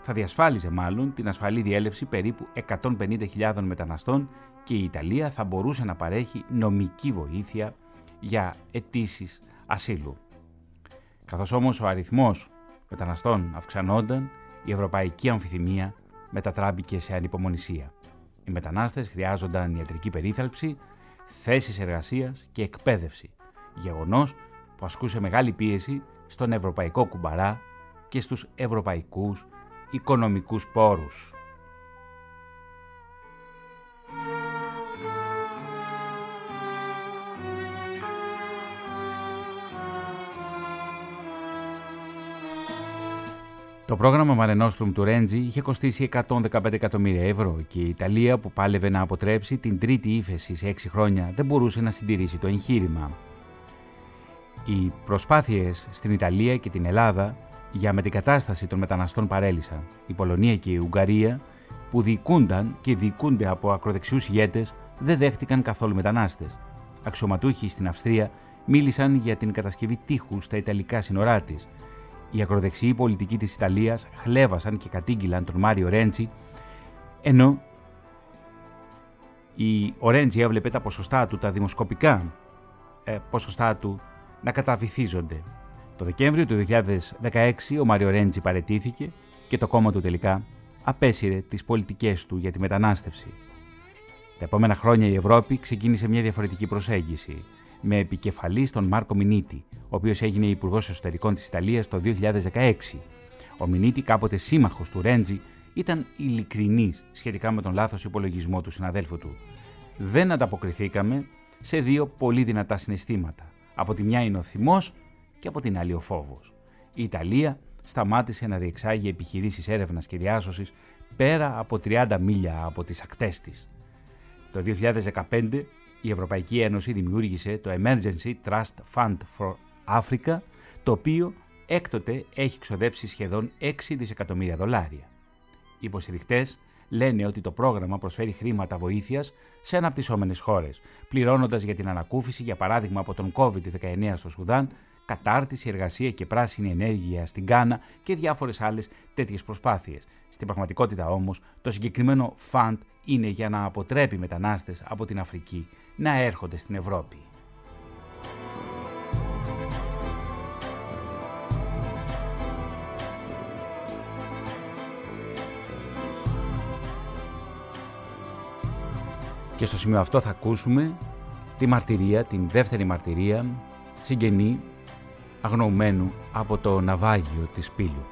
A: θα διασφάλιζε μάλλον την ασφαλή διέλευση περίπου 150.000 μεταναστών και η Ιταλία θα μπορούσε να παρέχει νομική βοήθεια για αιτήσεις ασύλου. Καθώς όμως ο αριθμός μεταναστών αυξανόταν, η ευρωπαϊκή αμφιθυμία μετατράμπηκε σε ανυπομονησία. Οι μετανάστες χρειάζονταν ιατρική περίθαλψη, θέσεις εργασίας και εκπαίδευση, γεγονός που ασκούσε μεγάλη πίεση στον ευρωπαϊκό κουμπαρά και στους ευρωπαϊκούς οικονομικούς πόρους. Το πρόγραμμα Mare του Ρέντζι είχε κοστίσει 115 εκατομμύρια ευρώ και η Ιταλία που πάλευε να αποτρέψει την τρίτη ύφεση σε 6 χρόνια δεν μπορούσε να συντηρήσει το εγχείρημα. Οι προσπάθειες στην Ιταλία και την Ελλάδα για μετικατάσταση των μεταναστών παρέλυσαν. Η Πολωνία και η Ουγγαρία που διοικούνταν και διοικούνται από ακροδεξιούς ηγέτες δεν δέχτηκαν καθόλου μετανάστες. Αξιωματούχοι στην Αυστρία μίλησαν για την κατασκευή τείχους στα Ιταλικά σύνορά της οι ακροδεξιοί πολιτικοί της Ιταλίας χλέβασαν και κατήγγυλαν τον Μάριο Ρέντσι, ενώ η, ο Ρέντζι έβλεπε τα ποσοστά του, τα δημοσκοπικά ε, ποσοστά του, να καταβυθίζονται. Το Δεκέμβριο του 2016 ο Μάριο Ρέντζι παρετήθηκε και το κόμμα του τελικά απέσυρε τις πολιτικές του για τη μετανάστευση. Τα επόμενα χρόνια η Ευρώπη ξεκίνησε μια διαφορετική προσέγγιση, με επικεφαλής τον Μάρκο Μινίτη, ο οποίος έγινε υπουργός Εσωτερικών της Ιταλίας το 2016. Ο Μινίτη, κάποτε σύμμαχος του Ρέντζι, ήταν ειλικρινής σχετικά με τον λάθος υπολογισμό του συναδέλφου του. Δεν ανταποκριθήκαμε σε δύο πολύ δυνατά συναισθήματα. Από τη μια είναι ο θυμός και από την άλλη ο φόβος. Η Ιταλία σταμάτησε να διεξάγει επιχειρήσεις έρευνας και διάσωσης πέρα από 30 μίλια από τις ακτές της. Το 2015 η Ευρωπαϊκή Ένωση δημιούργησε το Emergency Trust Fund for Africa, το οποίο έκτοτε έχει ξοδέψει σχεδόν 6 δισεκατομμύρια δολάρια. Οι υποστηρικτέ λένε ότι το πρόγραμμα προσφέρει χρήματα βοήθειας σε αναπτυσσόμενες χώρες, πληρώνοντας για την ανακούφιση, για παράδειγμα, από τον COVID-19 στο Σουδάν, κατάρτιση, εργασία και πράσινη ενέργεια στην Κάνα και διάφορες άλλες τέτοιες προσπάθειες. Στην πραγματικότητα όμως, το συγκεκριμένο φαντ είναι για να αποτρέπει μετανάστες από την Αφρική να έρχονται στην Ευρώπη. Και στο σημείο αυτό θα ακούσουμε τη μαρτυρία, την δεύτερη μαρτυρία συγγενή αγνοωμένου από το ναυάγιο της Πύλου.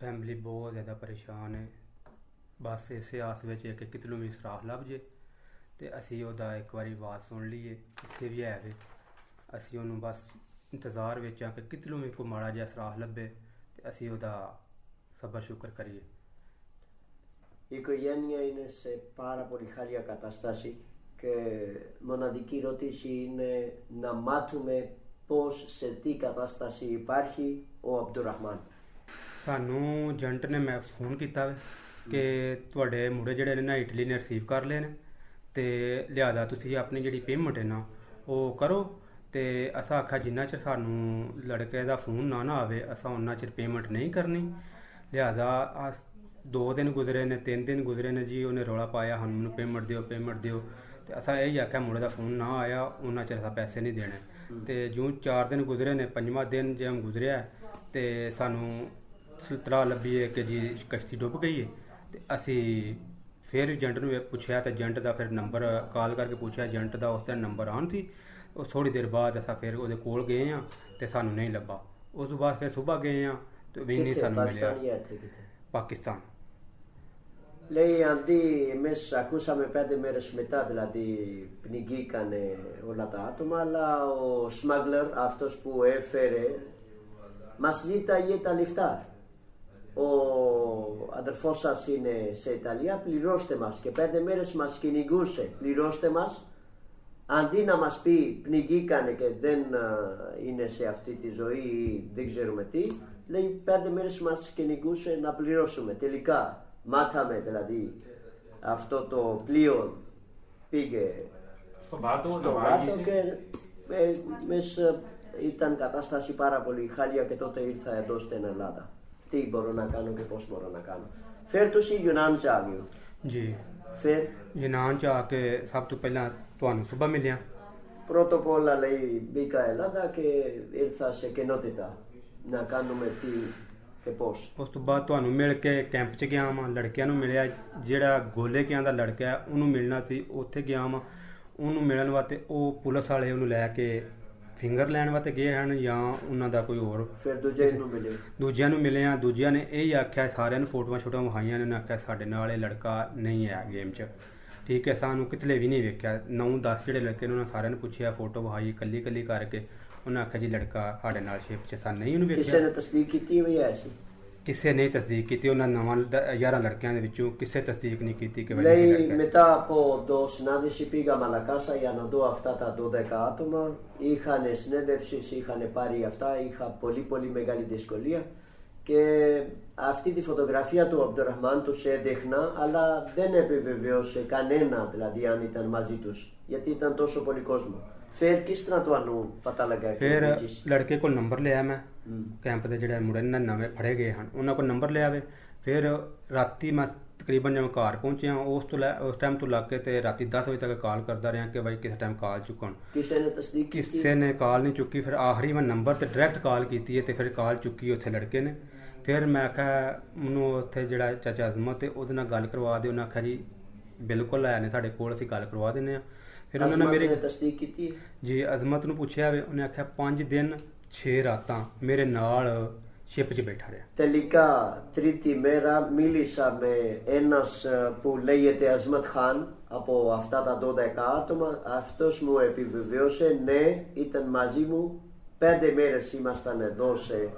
D: ਫੈਮਿਲੀ ਬਹੁਤ ਜ਼ਿਆਦਾ ਪਰੇਸ਼ਾਨ ਹੈ ਬਸ ਇਸੇ ਆਸ ਵਿੱਚ ਹੈ ਕਿ ਕਿਤਲੋਂ ਵੀ ਸਰਾਖ ਲੱਭ ਜੇ ਤੇ ਅਸੀਂ ਉਹਦਾ ਇੱਕ ਵਾਰੀ ਆਵਾਜ਼ ਸੁਣ ਲਈਏ ਕਿੱਥੇ ਵੀ ਹੈ ਵੇ ਅਸੀਂ ਉਹਨੂੰ ਬਸ ਇੰਤਜ਼ਾਰ ਵਿੱਚ ਆ ਕਿ ਕਿਤਲੋਂ ਵੀ ਕੋਈ ਮਾੜਾ ਜਿਹਾ ਸਰਾਖ ਲੱਭੇ ਤੇ ਅਸੀਂ ਉਹਦਾ σαμπαρ σούκαρ καριέ.
E: Η οικογένεια είναι σε πάρα πολύ χάλια κατάσταση και μοναδική ερώτηση είναι να μάθουμε πώς, σε τι κατάσταση υπάρχει ο Αμπτουραχμάν.
D: ਸਾਨੂੰ ਜੰਟ ਨੇ ਮੈਂ ਫੋਨ ਕੀਤਾ ਕਿ ਤੁਹਾਡੇ ਮੁੰਡੇ ਜਿਹੜੇ ਨੇ ਨਾ ਇਟਲੀ ਨੇ ਰਿਸੀਵ ਕਰ ਲਏ ਨੇ ਤੇ ਲਿਆਦਾ ਤੁਸੀਂ ਆਪਣੀ ਜਿਹੜੀ ਪੇਮੈਂਟ ਹੈ ਨਾ ਉਹ ਕਰੋ ਤੇ ਅਸਾਂ ਆਖਿਆ ਜਿੰਨਾ ਚਿਰ ਸਾਨੂੰ ਲੜਕੇ ਦਾ ਫੋਨ ਨਾ ਨਾ ਆਵੇ, ਅਸਾਂ ਉਹਨਾਂ ਚਿਰ ਪੇਮੈਂਟ ਨਹੀਂ ਕਰਨੀ। ਲਿਆਦਾ ਆ ਦੋ ਦਿਨ ਗੁਜ਼ਰੇ ਨੇ, ਤਿੰਨ ਦਿਨ ਗੁਜ਼ਰੇ ਨੇ ਜੀ, ਉਹਨੇ ਰੌਲਾ ਪਾਇਆ ਹਨ ਮੈਨੂੰ ਪੇਮੈਂਟ ਦਿਓ ਪੇਮੈਂਟ ਦਿਓ। ਤੇ ਅਸਾਂ ਇਹ ਆਖਿਆ ਮੁੰਡੇ ਦਾ ਫੋਨ ਨਾ ਆਇਆ ਉਹਨਾਂ ਚਿਰ ਅਸਾਂ ਪੈਸੇ ਨਹੀਂ ਦੇਣੇ। ਤੇ ਜੂੰ 4 ਦਿਨ ਗੁਜ਼ਰੇ ਨੇ, ਪੰਜਵਾਂ ਦਿਨ ਜਿਵੇਂ ਗੁਜ਼ਰਿਆ ਤੇ ਸਾਨੂੰ ਸਲਤਰਾ ਲੱਭੀ ਹੈ ਕਿ ਜੀ ਕਸ਼ਤੀ ਡੁੱਬ ਗਈ ਹੈ ਤੇ ਅਸੀਂ ਫਿਰ ਏਜੰਟ ਨੂੰ ਪੁੱਛਿਆ ਤੇ ਏਜੰਟ ਦਾ ਫਿਰ ਨੰਬਰ ਕਾਲ ਕਰਕੇ ਪੁੱਛਿਆ ਏਜੰਟ ਦਾ ਉਸ ਦਾ ਨੰਬਰ ਆਨ ਸੀ ਉਹ ਥੋੜੀ ਦੇਰ ਬਾਅਦ ਅਸਾਂ ਫਿਰ ਉਹਦੇ ਕੋਲ ਗਏ ਆ ਤੇ ਸਾਨੂੰ ਨਹੀਂ ਲੱਭਾ ਉਸ ਤੋਂ ਬਾਅਦ ਫਿਰ ਸਵੇਰ ਗਏ ਆ ਤੇ ਵੀ ਨਹੀਂ ਸਾਨੂੰ ਮਿਲਿਆ ਪਾਕਿਸਤਾਨ
E: Λέει αντί εμείς ακούσαμε πέντε μέρες μετά δηλαδή πνιγήκανε όλα τα άτομα αλλά ο σμάγκλερ αυτός που έφερε μας ζήταγε τα λεφτά. Ο αδερφός σας είναι σε Ιταλία, πληρώστε μας. Και πέντε μέρες μας κυνηγούσε, πληρώστε μας. Αντί να μας πει πνιγήκανε και δεν είναι σε αυτή τη ζωή ή δεν ξέρουμε τι λέει πέντε μέρες μας κυνηγούσε να πληρώσουμε. Τελικά μάθαμε δηλαδή αυτό το πλοίο πήγε
A: στον πάτο,
E: στο πάτο και ε, μέσα ήταν κατάσταση πάρα πολύ χάλια και τότε ήρθα εδώ στην Ελλάδα. Τι μπορώ να κάνω και πώς μπορώ να κάνω. Φέρ ਤੁਸੀਂ Γιουνάν Τζάγιο.
D: ਜੀ
E: Φέρ.
D: ਯੂਨਾਨ ਚ ਆ ਕੇ ਸਭ ਤੋਂ ਪਹਿਲਾਂ ਤੁਹਾਨੂੰ ਸੁਬਾ ਮਿਲਿਆ
E: Πρώτο απ' όλα λέει μπήκα Ελλάδα και ήρθα σε κενότητα να κάνουμε τι και πώς.
D: ਉਸ ਤੋਂ ਬਾਅਦ ਤੁਹਾਨੂੰ ਮਿਲ ਕੇ ਕੈਂਪ 'ਚ ਗਿਆ ਵਾਂ ਲੜਕਿਆਂ ਨੂੰ ਮਿਲਿਆ ਜਿਹੜਾ ਗੋਲੇ ਕਿਆਂ ਦਾ ਲੜਕਾ ਹੈ, ਉਹਨੂੰ ਮਿਲਣਾ ਸੀ ਉੱਥੇ ਗਿਆ ਵਾਂ ਉਹਨੂੰ ਮਿਲਣ ਵਾਸਤੇ ਉਹ ਪੁਲਿਸ ਵਾਲੇ ਉਹਨੂੰ ਲੈ ਕੇ ਫਿੰਗਰ ਲੈਣ ਵਾਸਤੇ ਗਏ ਹਨ ਜਾਂ ਉਹਨਾਂ ਦਾ ਕੋਈ ਹੋਰ?
E: ਫਿਰ ਦੂਜੇ ਨੂੰ ਮਿਲੇ।
D: ਦੂਜਿਆਂ ਨੂੰ ਮਿਲੇ ਆ ਦੂਜਿਆਂ ਨੇ ਇਹ ਹੀ ਆਖਿਆ ਸਾਰਿਆਂ ਨੂੰ ਫੋਟੋਆਂ ਛੋਟੀਆਂ ਵਿਖਾਈਆਂ ਨੇ। ਉਹਨਾਂ ਆਖਿਆ ਸਾਡੇ ਨਾਲ ਇਹ ਲੜਕਾ ਨਹੀਂ ਹੈ ਗੇਮ 'ਚ। ਠੀਕ ਹੈ ਸਾਨੂੰ ਕਿਤਲੇ ਵੀ ਨਹੀਂ ਵੇਖਿਆ। 9 10 ਜਿਹੜੇ ਲੜਕੇ ਨੇ ਉਹਨਾਂ ਸਾਰਿਆਂ ਨੂੰ ਪੁੱਛਿਆ ਫੋਟੋ ਵਿਖਾਈ ਕੱਲੀ ਕੱਲੀ ਕਰਕੇ। ਉਹਨਾਂ ਆਖਿਆ ਜੀ ਲੜਕਾ ਸਾਡੇ ਨਾਲ ਸ਼ਿਪ 'ਚ ਸਾਨੂੰ ਨਹੀਂ ਉਹਨੂੰ
E: ਕਿਸੇ
D: ਵੇਖਿਆ।
E: ਨੇ ਤਸਦੀਕ ਕੀਤੀ ਹੋਈ ਹੈ ਐਸੀ?
D: ਕਿਸੇ ਨੇ ਤਸਦੀਕ ਕੀਤੀ ਉਹਨਾਂ ਨਵਾਂ 11 ਲੜਕਿਆਂ ਦੇ ਵਿੱਚੋਂ ਕਿਸੇ ਤਸਦੀਕ
E: μετά από το συνάντηση πήγαμε Λακάσα για να δω αυτά τα 12 άτομα είχαν συνέντευξεις, είχαν πάρει αυτά είχα πολύ πολύ μεγάλη δυσκολία
F: και αυτή τη φωτογραφία του Αμπτουραχμάν του έδειχνα αλλά δεν επιβεβαίωσε κανένα δηλαδή αν ήταν μαζί του, γιατί ήταν τόσο πολύ κόσμο Φέρ, किस तरह ਤੁਹਾਨੂੰ ਪਤਾ ਲੱਗਾ
D: ਕਿ ਲੜਕੇ ਕੋਲ ਨੰਬਰ ਲਿਆ ਮੈਂ। ਕੈਂਪ ਦੇ ਜਿਹੜੇ ਮੁੰਡੇ ਨੇ ਨਵੇਂ ਫੜੇ ਗਏ ਹਨ। ਉਹਨਾਂ ਕੋਲ ਨੰਬਰ ਲਿਆ ਵੇ। ਫਿਰ ਰਾਤੀ ਮੈਂ ਤਕਰੀਬਨ ਜਦੋਂ ਘਰ ਪਹੁੰਚਿਆ ਉਸ ਤੋਂ ਉਸ ਟਾਈਮ ਤੋਂ ਲੱਗ ਕੇ ਤੇ ਰਾਤੀ 10 ਵਜੇ ਤੱਕ ਕਾਲ ਕਰਦਾ ਰਿਹਾ ਕਿ ਬਾਈ ਕਿਸੇ ਟਾਈਮ ਕਾਲ ਚੁੱਕਣ।
F: ਕਿਸੇ ਨੇ ਤਸਦੀਕ ਕੀਤੀ?
D: ਕਿਸੇ ਨੇ ਕਾਲ ਨਹੀਂ ਚੁੱਕੀ। ਫਿਰ ਆਖਰੀ ਮੈਂ ਨੰਬਰ ਤੇ ਡਾਇਰੈਕਟ ਕਾਲ ਕੀਤੀ ਹੈ ਤੇ ਫਿਰ ਕਾਲ ਚੁੱਕੀ ਉੱਥੇ ਲੜਕੇ ਨੇ। ਫਿਰ ਮੈਂ ਆਖਿਆ ਮੈਨੂੰ ਉੱਥੇ ਜਿਹੜਾ ਚਾਚਾ ਅਜ਼ਮਤ ਤੇ ਉਹਦੇ ਨਾਲ ਗੱਲ ਕਰਵਾ ਦਿਓ। ਉਹਨਾਂ ਆਖਿਆ ਜੀ ਬਿਲਕੁਲ ਆਇਆ ਨੇ ਸਾਡੇ ਕੋਲ ਅਸੀਂ ਗੱਲ ਕਰਵਾ ਦਿੰਨੇ ਆ
F: ਫਿਰ ਉਹਨਾਂ ਨੇ ਮੇਰੀ ਤਸਦੀਕ ਕੀਤੀ
D: ਜੀ ਅਜ਼ਮਤ ਨੂੰ ਪੁੱਛਿਆ ਵੇ। ਉਹਨੇ ਆਖਿਆ 5 ਦਿਨ
F: τελικά τρίτη μέρα μίλησα με ένας που λέγεται Ασματ Χάν από αυτά τα 12 άτομα αυτός μου επιβεβαίωσε ναι ήταν μαζί μου πέντε μέρες ήμασταν εδώ σε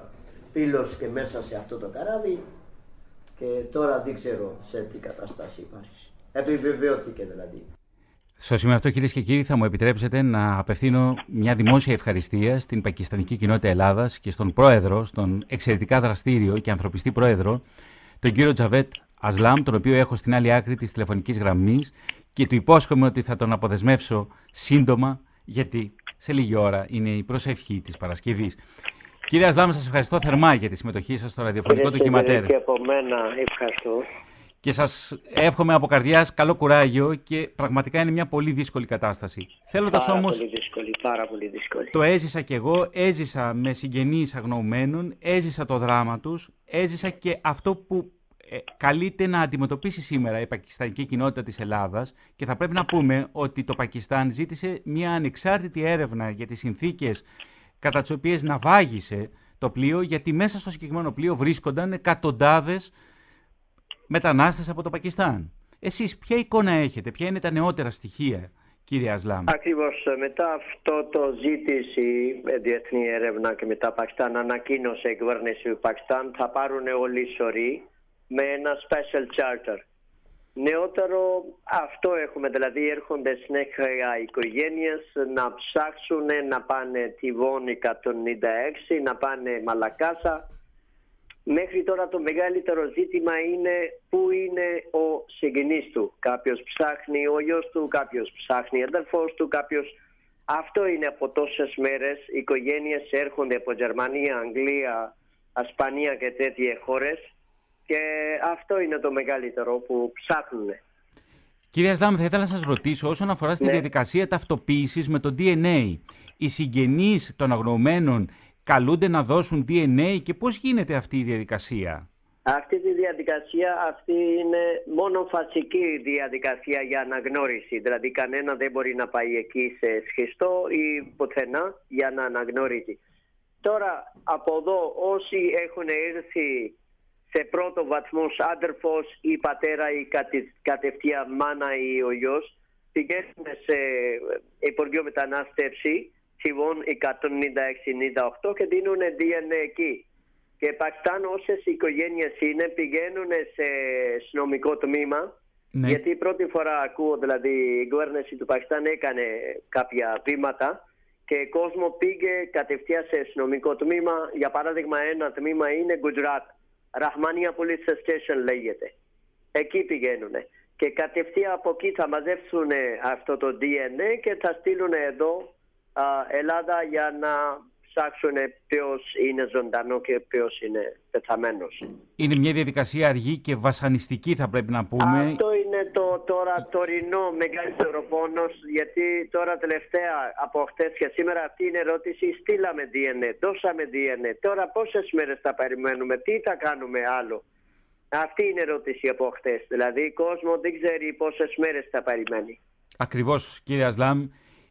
F: πύλος και μέσα σε αυτό το καράβι και τώρα δεν ξέρω σε τι κατάσταση μα. Επιβεβαιώθηκε δηλαδή.
A: Στο σημείο αυτό, κυρίες και κύριοι, θα μου επιτρέψετε να απευθύνω μια δημόσια ευχαριστία στην Πακιστανική Κοινότητα Ελλάδας και στον πρόεδρο, στον εξαιρετικά δραστήριο και ανθρωπιστή πρόεδρο, τον κύριο Τζαβέτ Ασλάμ, τον οποίο έχω στην άλλη άκρη της τηλεφωνικής γραμμής και του υπόσχομαι ότι θα τον αποδεσμεύσω σύντομα, γιατί σε λίγη ώρα είναι η προσευχή της Παρασκευής. Κύριε Ασλάμ, σας ευχαριστώ θερμά για τη συμμετοχή σας στο ραδιοφωνικό ντοκιματέρ.
F: Και από μένα ευχαριστώ
A: και σας εύχομαι από καρδιάς καλό κουράγιο και πραγματικά είναι μια πολύ δύσκολη κατάσταση.
F: Θέλοντας πάρα όμως, πολύ δύσκολη, πάρα πολύ δύσκολη.
A: Το έζησα κι εγώ, έζησα με συγγενείς αγνοωμένων, έζησα το δράμα τους, έζησα και αυτό που ε, καλείται να αντιμετωπίσει σήμερα η πακιστανική κοινότητα της Ελλάδας και θα πρέπει να πούμε ότι το Πακιστάν ζήτησε μια ανεξάρτητη έρευνα για τις συνθήκες κατά τις οποίες ναυάγησε το πλοίο γιατί μέσα στο συγκεκριμένο πλοίο βρίσκονταν εκατοντάδες μετανάστες από το Πακιστάν. Εσείς ποια εικόνα έχετε, ποια είναι τα νεότερα στοιχεία, κύριε Ασλάμ;
F: Ακριβώς μετά αυτό το ζήτηση ε, διεθνή έρευνα και μετά Πακιστάν ανακοίνωσε η κυβέρνηση του Πακιστάν θα πάρουν όλοι σωροί με ένα special charter. Νεότερο αυτό έχουμε, δηλαδή έρχονται συνέχεια οικογένειες να ψάξουν να πάνε Τιβόν 196, να πάνε Μαλακάσα Μέχρι τώρα το μεγαλύτερο ζήτημα είναι πού είναι ο συγγενής του. Κάποιος ψάχνει ο γιος του, κάποιος ψάχνει αδερφός του, κάποιος... Αυτό είναι από τόσες μέρες. Οι οικογένειες έρχονται από Γερμανία, Αγγλία, Ασπανία και τέτοιες χώρες και αυτό είναι το μεγαλύτερο που ψάχνουν.
A: Κύριε Ασλάμ, θα ήθελα να σας ρωτήσω όσον αφορά στη ναι. διαδικασία ταυτοποίησης με το DNA. Οι συγγενείς των αγνοωμένων καλούνται να δώσουν DNA και πώς γίνεται αυτή η διαδικασία;
F: Αυτή τη διαδικασία αυτή είναι μόνο φασική διαδικασία για αναγνώριση. Δηλαδή κανένα δεν μπορεί να πάει εκεί σε σχιστό ή πουθενά για να αναγνωρίσει. Τώρα από εδώ όσοι έχουν έρθει σε πρώτο βαθμό άντερφος ή πατέρα ή κατευθείαν μάνα ή ο γιος πηγαίνουν σε Υπουργείο Μετανάστευσης Τσιβών 196-98 και δίνουν DNA εκεί. Και Πακιστάν όσες οικογένειες είναι πηγαίνουν σε αστυνομικό τμήμα ναι. γιατί πρώτη φορά ακούω δηλαδή η κυβέρνηση του Πακιστάν έκανε κάποια βήματα και κόσμο πήγε κατευθείαν σε αστυνομικό τμήμα. Για παράδειγμα ένα τμήμα είναι Gujarat. Ραχμανία Police Station λέγεται. Εκεί πηγαίνουν. Και κατευθείαν από εκεί θα μαζεύσουν αυτό το DNA και θα στείλουν εδώ Ελλάδα για να ψάξουν ποιος είναι ζωντανό και ποιος είναι πεθαμένος.
A: Είναι μια διαδικασία αργή και βασανιστική, θα πρέπει να πούμε.
F: Αυτό είναι το τώρα τωρινό μεγαλύτερο πόνος, γιατί τώρα τελευταία από χτες και σήμερα αυτή είναι ερώτηση. Στείλαμε DNA, δώσαμε DNA. Τώρα πόσες μέρες θα περιμένουμε, τι θα κάνουμε άλλο; Αυτή είναι η ερώτηση από χτες. Δηλαδή, ο κόσμο δεν ξέρει πόσες μέρες θα περιμένει.
A: Ακριβώς, κύριε Ασλάμ.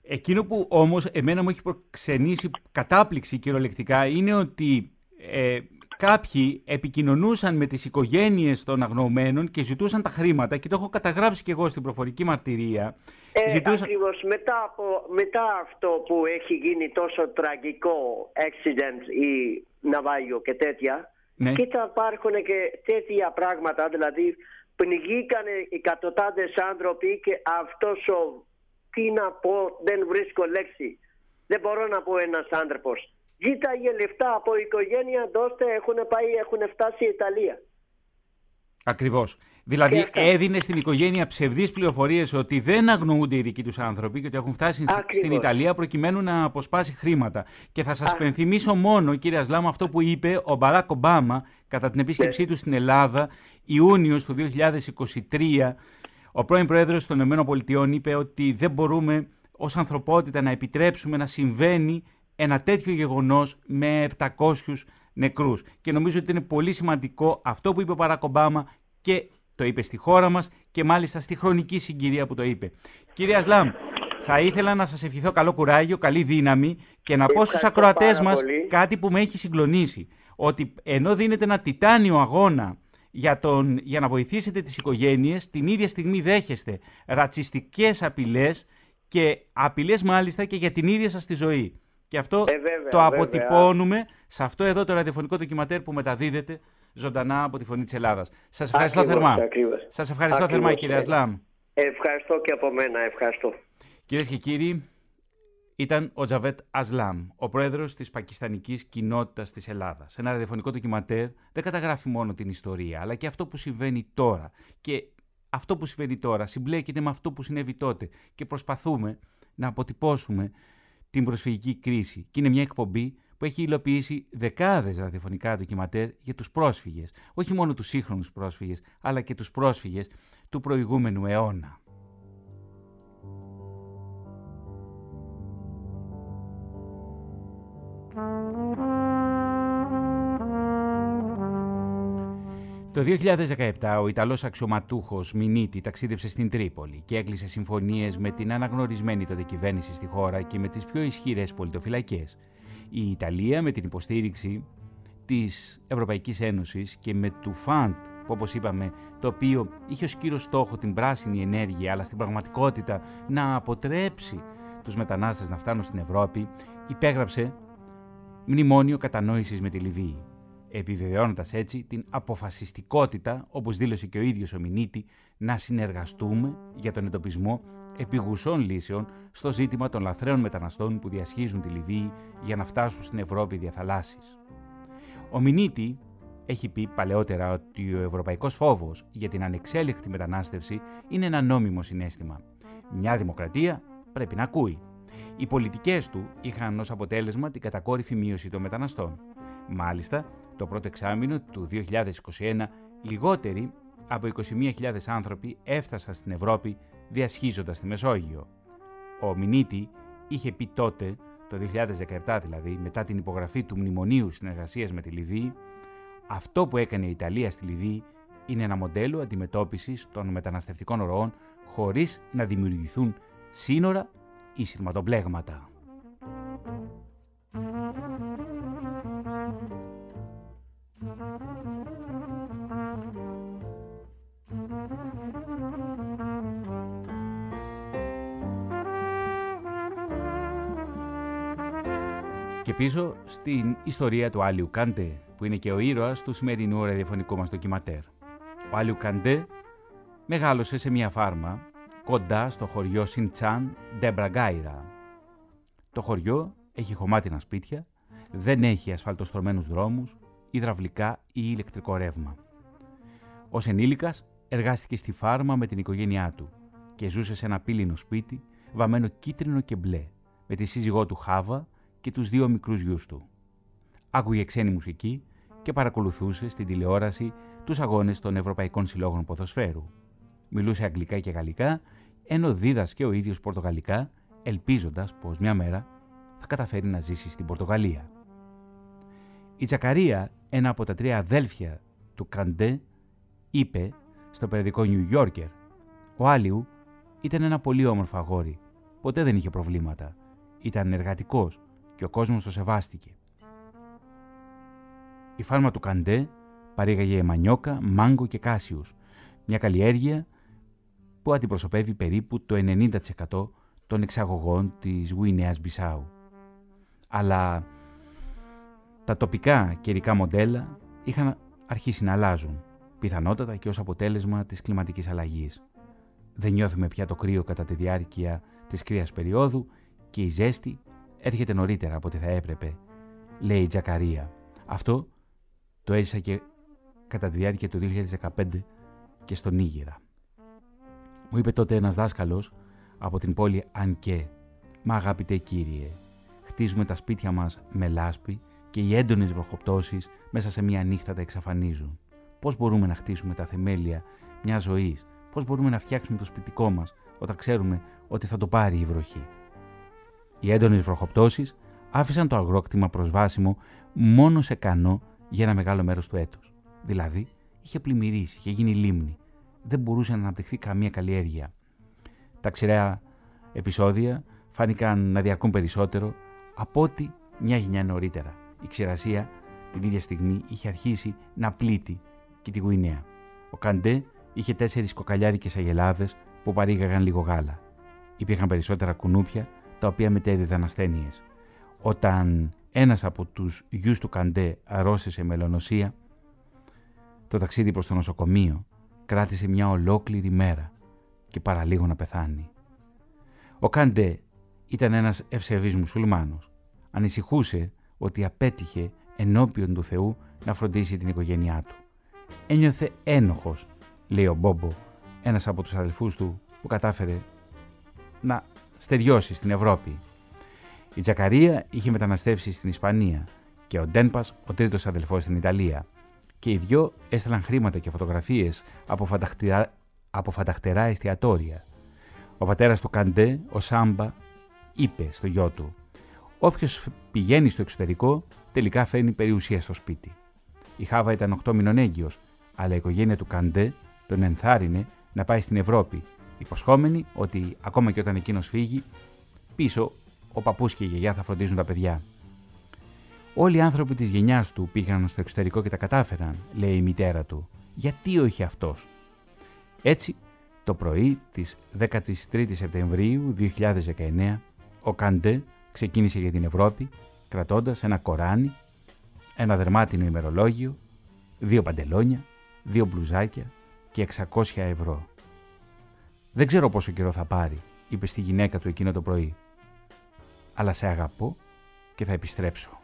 A: Εκείνο που όμως εμένα μου έχει προξενήσει κατάπληξη κυριολεκτικά είναι ότι ε, κάποιοι επικοινωνούσαν με τις οικογένειες των αγνοωμένων και ζητούσαν τα χρήματα και το έχω καταγράψει και εγώ στην προφορική μαρτυρία.
F: Ε, ζητούσαν... Ακριβώς μετά, από, μετά αυτό που έχει γίνει τόσο τραγικό accident ή ναυάγιο και τέτοια ναι. και θα υπάρχουν και τέτοια πράγματα δηλαδή πνιγήκανε εκατοντάδες άνθρωποι και αυτός ο τι να πω, δεν βρίσκω λέξη. Δεν μπορώ να πω ένας άνθρωπος. Ζήταγε λεφτά από οικογένεια, δώστε, έχουν πάει, έχουν φτάσει η Ιταλία.
A: Ακριβώς. Δηλαδή έδινε στην οικογένεια ψευδείς πληροφορίες ότι δεν αγνοούνται οι δικοί τους άνθρωποι και ότι έχουν φτάσει στην Ιταλία προκειμένου να αποσπάσει χρήματα. Και θα σας πενθυμίσω μόνο, κύριε Ασλάμ, αυτό που είπε ο Μπαράκ Ομπάμα κατά την επίσκεψή ναι. του στην Ελλάδα Ιούνιος του 2023. Ο πρώην Πρόεδρος των ΗΠΑ είπε ότι δεν μπορούμε ως ανθρωπότητα να επιτρέψουμε να συμβαίνει ένα τέτοιο γεγονός με 700 νεκρούς. Και νομίζω ότι είναι πολύ σημαντικό αυτό που είπε ο Μπαράκ Ομπάμα και το είπε στη χώρα μας και μάλιστα στη χρονική συγκυρία που το είπε. Κύριε Ασλάμ, θα ήθελα να σας ευχηθώ καλό κουράγιο, καλή δύναμη και να πω στους ακροατές μας κάτι που με έχει συγκλονίσει. Ότι ενώ δίνετε ένα τιτάνιο αγώνα για, τον, για να βοηθήσετε τις οικογένειες, την ίδια στιγμή δέχεστε ρατσιστικές απειλές και απειλές μάλιστα και για την ίδια σας τη ζωή. Και αυτό ε, το αποτυπώνουμε σε αυτό εδώ το ραδιοφωνικό ντοκιματέρ που μεταδίδεται ζωντανά από τη Φωνή της Ελλάδας. Σας ευχαριστώ θερμά. Σας ευχαριστώ θερμά κύριε ε, Ασλάμ.
F: Ευχαριστώ και από μένα, ευχαριστώ.
A: Κυρίες και κύριοι, ήταν ο Τζαβέτ Ασλάμ, ο πρόεδρος της πακιστανικής κοινότητας της Ελλάδας. Ένα ραδιοφωνικό ντοκιματέρ δεν καταγράφει μόνο την ιστορία, αλλά και αυτό που συμβαίνει τώρα. Και αυτό που συμβαίνει τώρα συμπλέκεται με αυτό που συνέβη τότε και προσπαθούμε να αποτυπώσουμε την προσφυγική κρίση. Και είναι μια εκπομπή που έχει υλοποιήσει δεκάδες ραδιοφωνικά ντοκιματέρ για τους πρόσφυγες. Όχι μόνο τους σύγχρονους πρόσφυγες, αλλά και τους πρόσφυγες του προηγούμενου αιώνα. Το 2017 ο Ιταλός αξιωματούχος Μινίτη ταξίδεψε στην Τρίπολη και έκλεισε συμφωνίες με την αναγνωρισμένη τότε κυβέρνηση στη χώρα και με τις πιο ισχυρές πολιτοφυλακές. Η Ιταλία με την υποστήριξη της Ευρωπαϊκής Ένωσης και με του ΦΑΝΤ, που όπως είπαμε, το οποίο είχε ως κύριο στόχο την πράσινη ενέργεια, αλλά στην πραγματικότητα να αποτρέψει τους μετανάστες να φτάνουν στην Ευρώπη, υπέγραψε μνημόνιο κατανόησης με τη Λιβύη επιβεβαιώνοντας έτσι την αποφασιστικότητα, όπως δήλωσε και ο ίδιος ο Μινίτη, να συνεργαστούμε για τον εντοπισμό επιγουσών λύσεων στο ζήτημα των λαθρέων μεταναστών που διασχίζουν τη Λιβύη για να φτάσουν στην Ευρώπη διαθαλάσσης. Ο Μινίτη έχει πει παλαιότερα ότι ο ευρωπαϊκός φόβος για την ανεξέλεκτη μετανάστευση είναι ένα νόμιμο συνέστημα. Μια δημοκρατία πρέπει να ακούει. Οι πολιτικές του είχαν ως αποτέλεσμα την κατακόρυφη μείωση των μεταναστών. Μάλιστα, το πρώτο εξάμεινο του 2021, λιγότεροι από 21.000 άνθρωποι έφτασαν στην Ευρώπη διασχίζοντας τη Μεσόγειο. Ο Μινίτη είχε πει τότε, το 2017 δηλαδή, μετά την υπογραφή του Μνημονίου Συνεργασίας με τη Λιβύη, αυτό που έκανε η Ιταλία στη Λιβύη είναι ένα μοντέλο αντιμετώπισης των μεταναστευτικών ροών χωρίς να δημιουργηθούν σύνορα ή σειρματοπλέγματα. Πίσω στην ιστορία του Άλιου Καντέ, που είναι και ο ήρωας του σημερινού ραδιοφωνικού μας ντοκιματέρ. Ο Άλιου Καντέ μεγάλωσε σε μια φάρμα κοντά στο χωριό Σιντσάν Ντεμπραγκάιρα. Το χωριό έχει χωμάτινα σπίτια, δεν έχει ασφαλτοστρωμένους δρόμους, υδραυλικά ή ηλεκτρικό ρεύμα. Ως ενήλικας εργάστηκε στη φάρμα με την οικογένειά του και ζούσε σε ένα πήλινο σπίτι βαμμένο κίτρινο και μπλε με τη σύζυγό του Χάβα και τους δύο μικρούς γιους του. Άκουγε ξένη μουσική και παρακολουθούσε στην τηλεόραση τους αγώνες των Ευρωπαϊκών Συλλόγων Ποδοσφαίρου. Μιλούσε αγγλικά και γαλλικά, ενώ δίδασκε ο ίδιος πορτογαλικά, ελπίζοντας πως μια μέρα θα καταφέρει να ζήσει στην Πορτογαλία. Η Τζακαρία, ένα από τα τρία αδέλφια του Καντέ, είπε στο περιοδικό New Yorker «Ο Άλιου ήταν ένα πολύ όμορφο αγόρι. Ποτέ δεν είχε προβλήματα. Ήταν εργατικός και ο κόσμος το σεβάστηκε. Η φάρμα του Καντέ παρήγαγε μανιόκα, μάγκο και κάσιους, μια καλλιέργεια που αντιπροσωπεύει περίπου το 90% των εξαγωγών της Γουινέας Μπισάου. Αλλά τα τοπικά καιρικά μοντέλα είχαν αρχίσει να αλλάζουν, πιθανότατα και ως αποτέλεσμα της κλιματικής αλλαγής. Δεν νιώθουμε πια το κρύο κατά τη διάρκεια της κρύας περίοδου και η ζέστη έρχεται νωρίτερα από ό,τι θα έπρεπε. λέει η Τζακαρία. Αυτό το έζησα και κατά τη διάρκεια του 2015 και στον Νίγηρα. Μου είπε τότε ένας δάσκαλος από την πόλη Ανκέ «Μα αγαπητέ κύριε, χτίζουμε τα σπίτια μας με λάσπη και οι έντονες βροχοπτώσεις μέσα σε μία νύχτα τα εξαφανίζουν. Πώς μπορούμε να χτίσουμε τα θεμέλια μιας ζωής, πώς μπορούμε να φτιάξουμε το σπιτικό μας όταν ξέρουμε ότι θα το πάρει η βροχή; Οι έντονες βροχοπτώσεις άφησαν το αγρόκτημα προσβάσιμο μόνο σε κανό για ένα μεγάλο μέρος του έτους. Δηλαδή, είχε πλημμυρίσει, είχε γίνει λίμνη. Δεν μπορούσε να αναπτυχθεί καμία καλλιέργεια. Τα ξηρέα επεισόδια φάνηκαν να διαρκούν περισσότερο από ό,τι μια γενιά νωρίτερα. Η ξηρασία την ίδια στιγμή είχε αρχίσει να πλήττει και τη Γουινέα. Ο Καντέ είχε τέσσερις κοκαλιάρικες αγελάδες που παρήγαγαν λίγο γάλα. Υπήρχαν περισσότερα κουνούπια τα οποία μετέδιδαν ασθένειες. Όταν ένας από τους γιους του Καντέ αρρώστησε μελονοσία, το ταξίδι προς το νοσοκομείο κράτησε μια ολόκληρη μέρα και παραλίγο να πεθάνει. Ο Καντέ ήταν ένας ευσεβής μουσουλμάνος. Ανησυχούσε ότι απέτυχε ενώπιον του Θεού να φροντίσει την οικογένειά του. Ένιωθε ένοχος, λέει ο Μπόμπο, ένας από τους αδελφούς του που κατάφερε να στεριώσει στην Ευρώπη. Η Τζακαρία είχε μεταναστεύσει στην Ισπανία και ο Ντένπας ο τρίτος αδελφός στην Ιταλία και οι δυο έστελαν χρήματα και φωτογραφίες από, φανταχτερά, από φανταχτερά εστιατόρια. Ο πατέρας του Καντέ, ο Σάμπα, είπε στο γιο του «Όποιος πηγαίνει στο εξωτερικό τελικά φέρνει περιουσία στο σπίτι». Η Χάβα ήταν 8 μηνών έγκυος, αλλά η οικογένεια του Καντέ τον ενθάρρυνε να πάει στην Ευρώπη, υποσχόμενη ότι ακόμα και όταν εκείνος φύγει, πίσω ο παππούς και η γιαγιά θα φροντίζουν τα παιδιά. Όλοι οι άνθρωποι της γενιάς του πήγαν στο εξωτερικό και τα κατάφεραν, λέει η μητέρα του. Γιατί όχι αυτός; Έτσι, το πρωί της 13η Σεπτεμβρίου 2019, ο Καντέ ξεκίνησε για την Ευρώπη, κρατώντας ένα κοράνι, ένα δερμάτινο ημερολόγιο, δύο παντελόνια, δύο μπλουζάκια και 600 ευρώ. «Δεν ξέρω πόσο καιρό θα πάρει», είπε στη γυναίκα του εκείνο το πρωί. «Αλλά σε αγαπώ και θα επιστρέψω».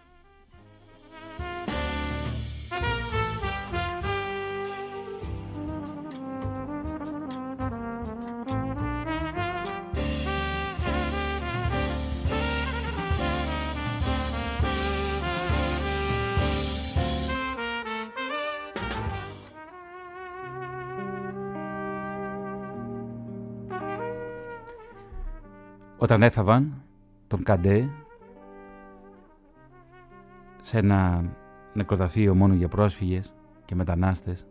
A: Όταν έθαβαν τον Καντέ σε ένα νεκροταφείο μόνο για πρόσφυγες και μετανάστες,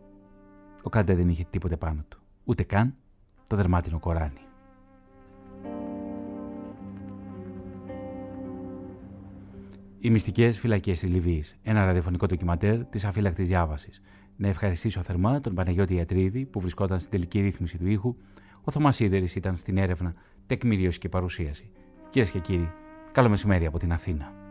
A: ο Καντέ δεν είχε τίποτε πάνω του. Ούτε καν το δερμάτινο κοράνι. Οι μυστικές φυλακές της Λιβύης. Ένα ραδιοφωνικό ντοκιματέρ της αφύλακτης διάβασης. Να ευχαριστήσω θερμά τον Παναγιώτη Ιατρίδη που βρισκόταν στην τελική ρύθμιση του ήχου. Ο Θωμάς ήταν στην έρευνα τεκμηρίωση και παρουσίαση. Κυρίες και κύριοι, καλό μεσημέρι από την Αθήνα.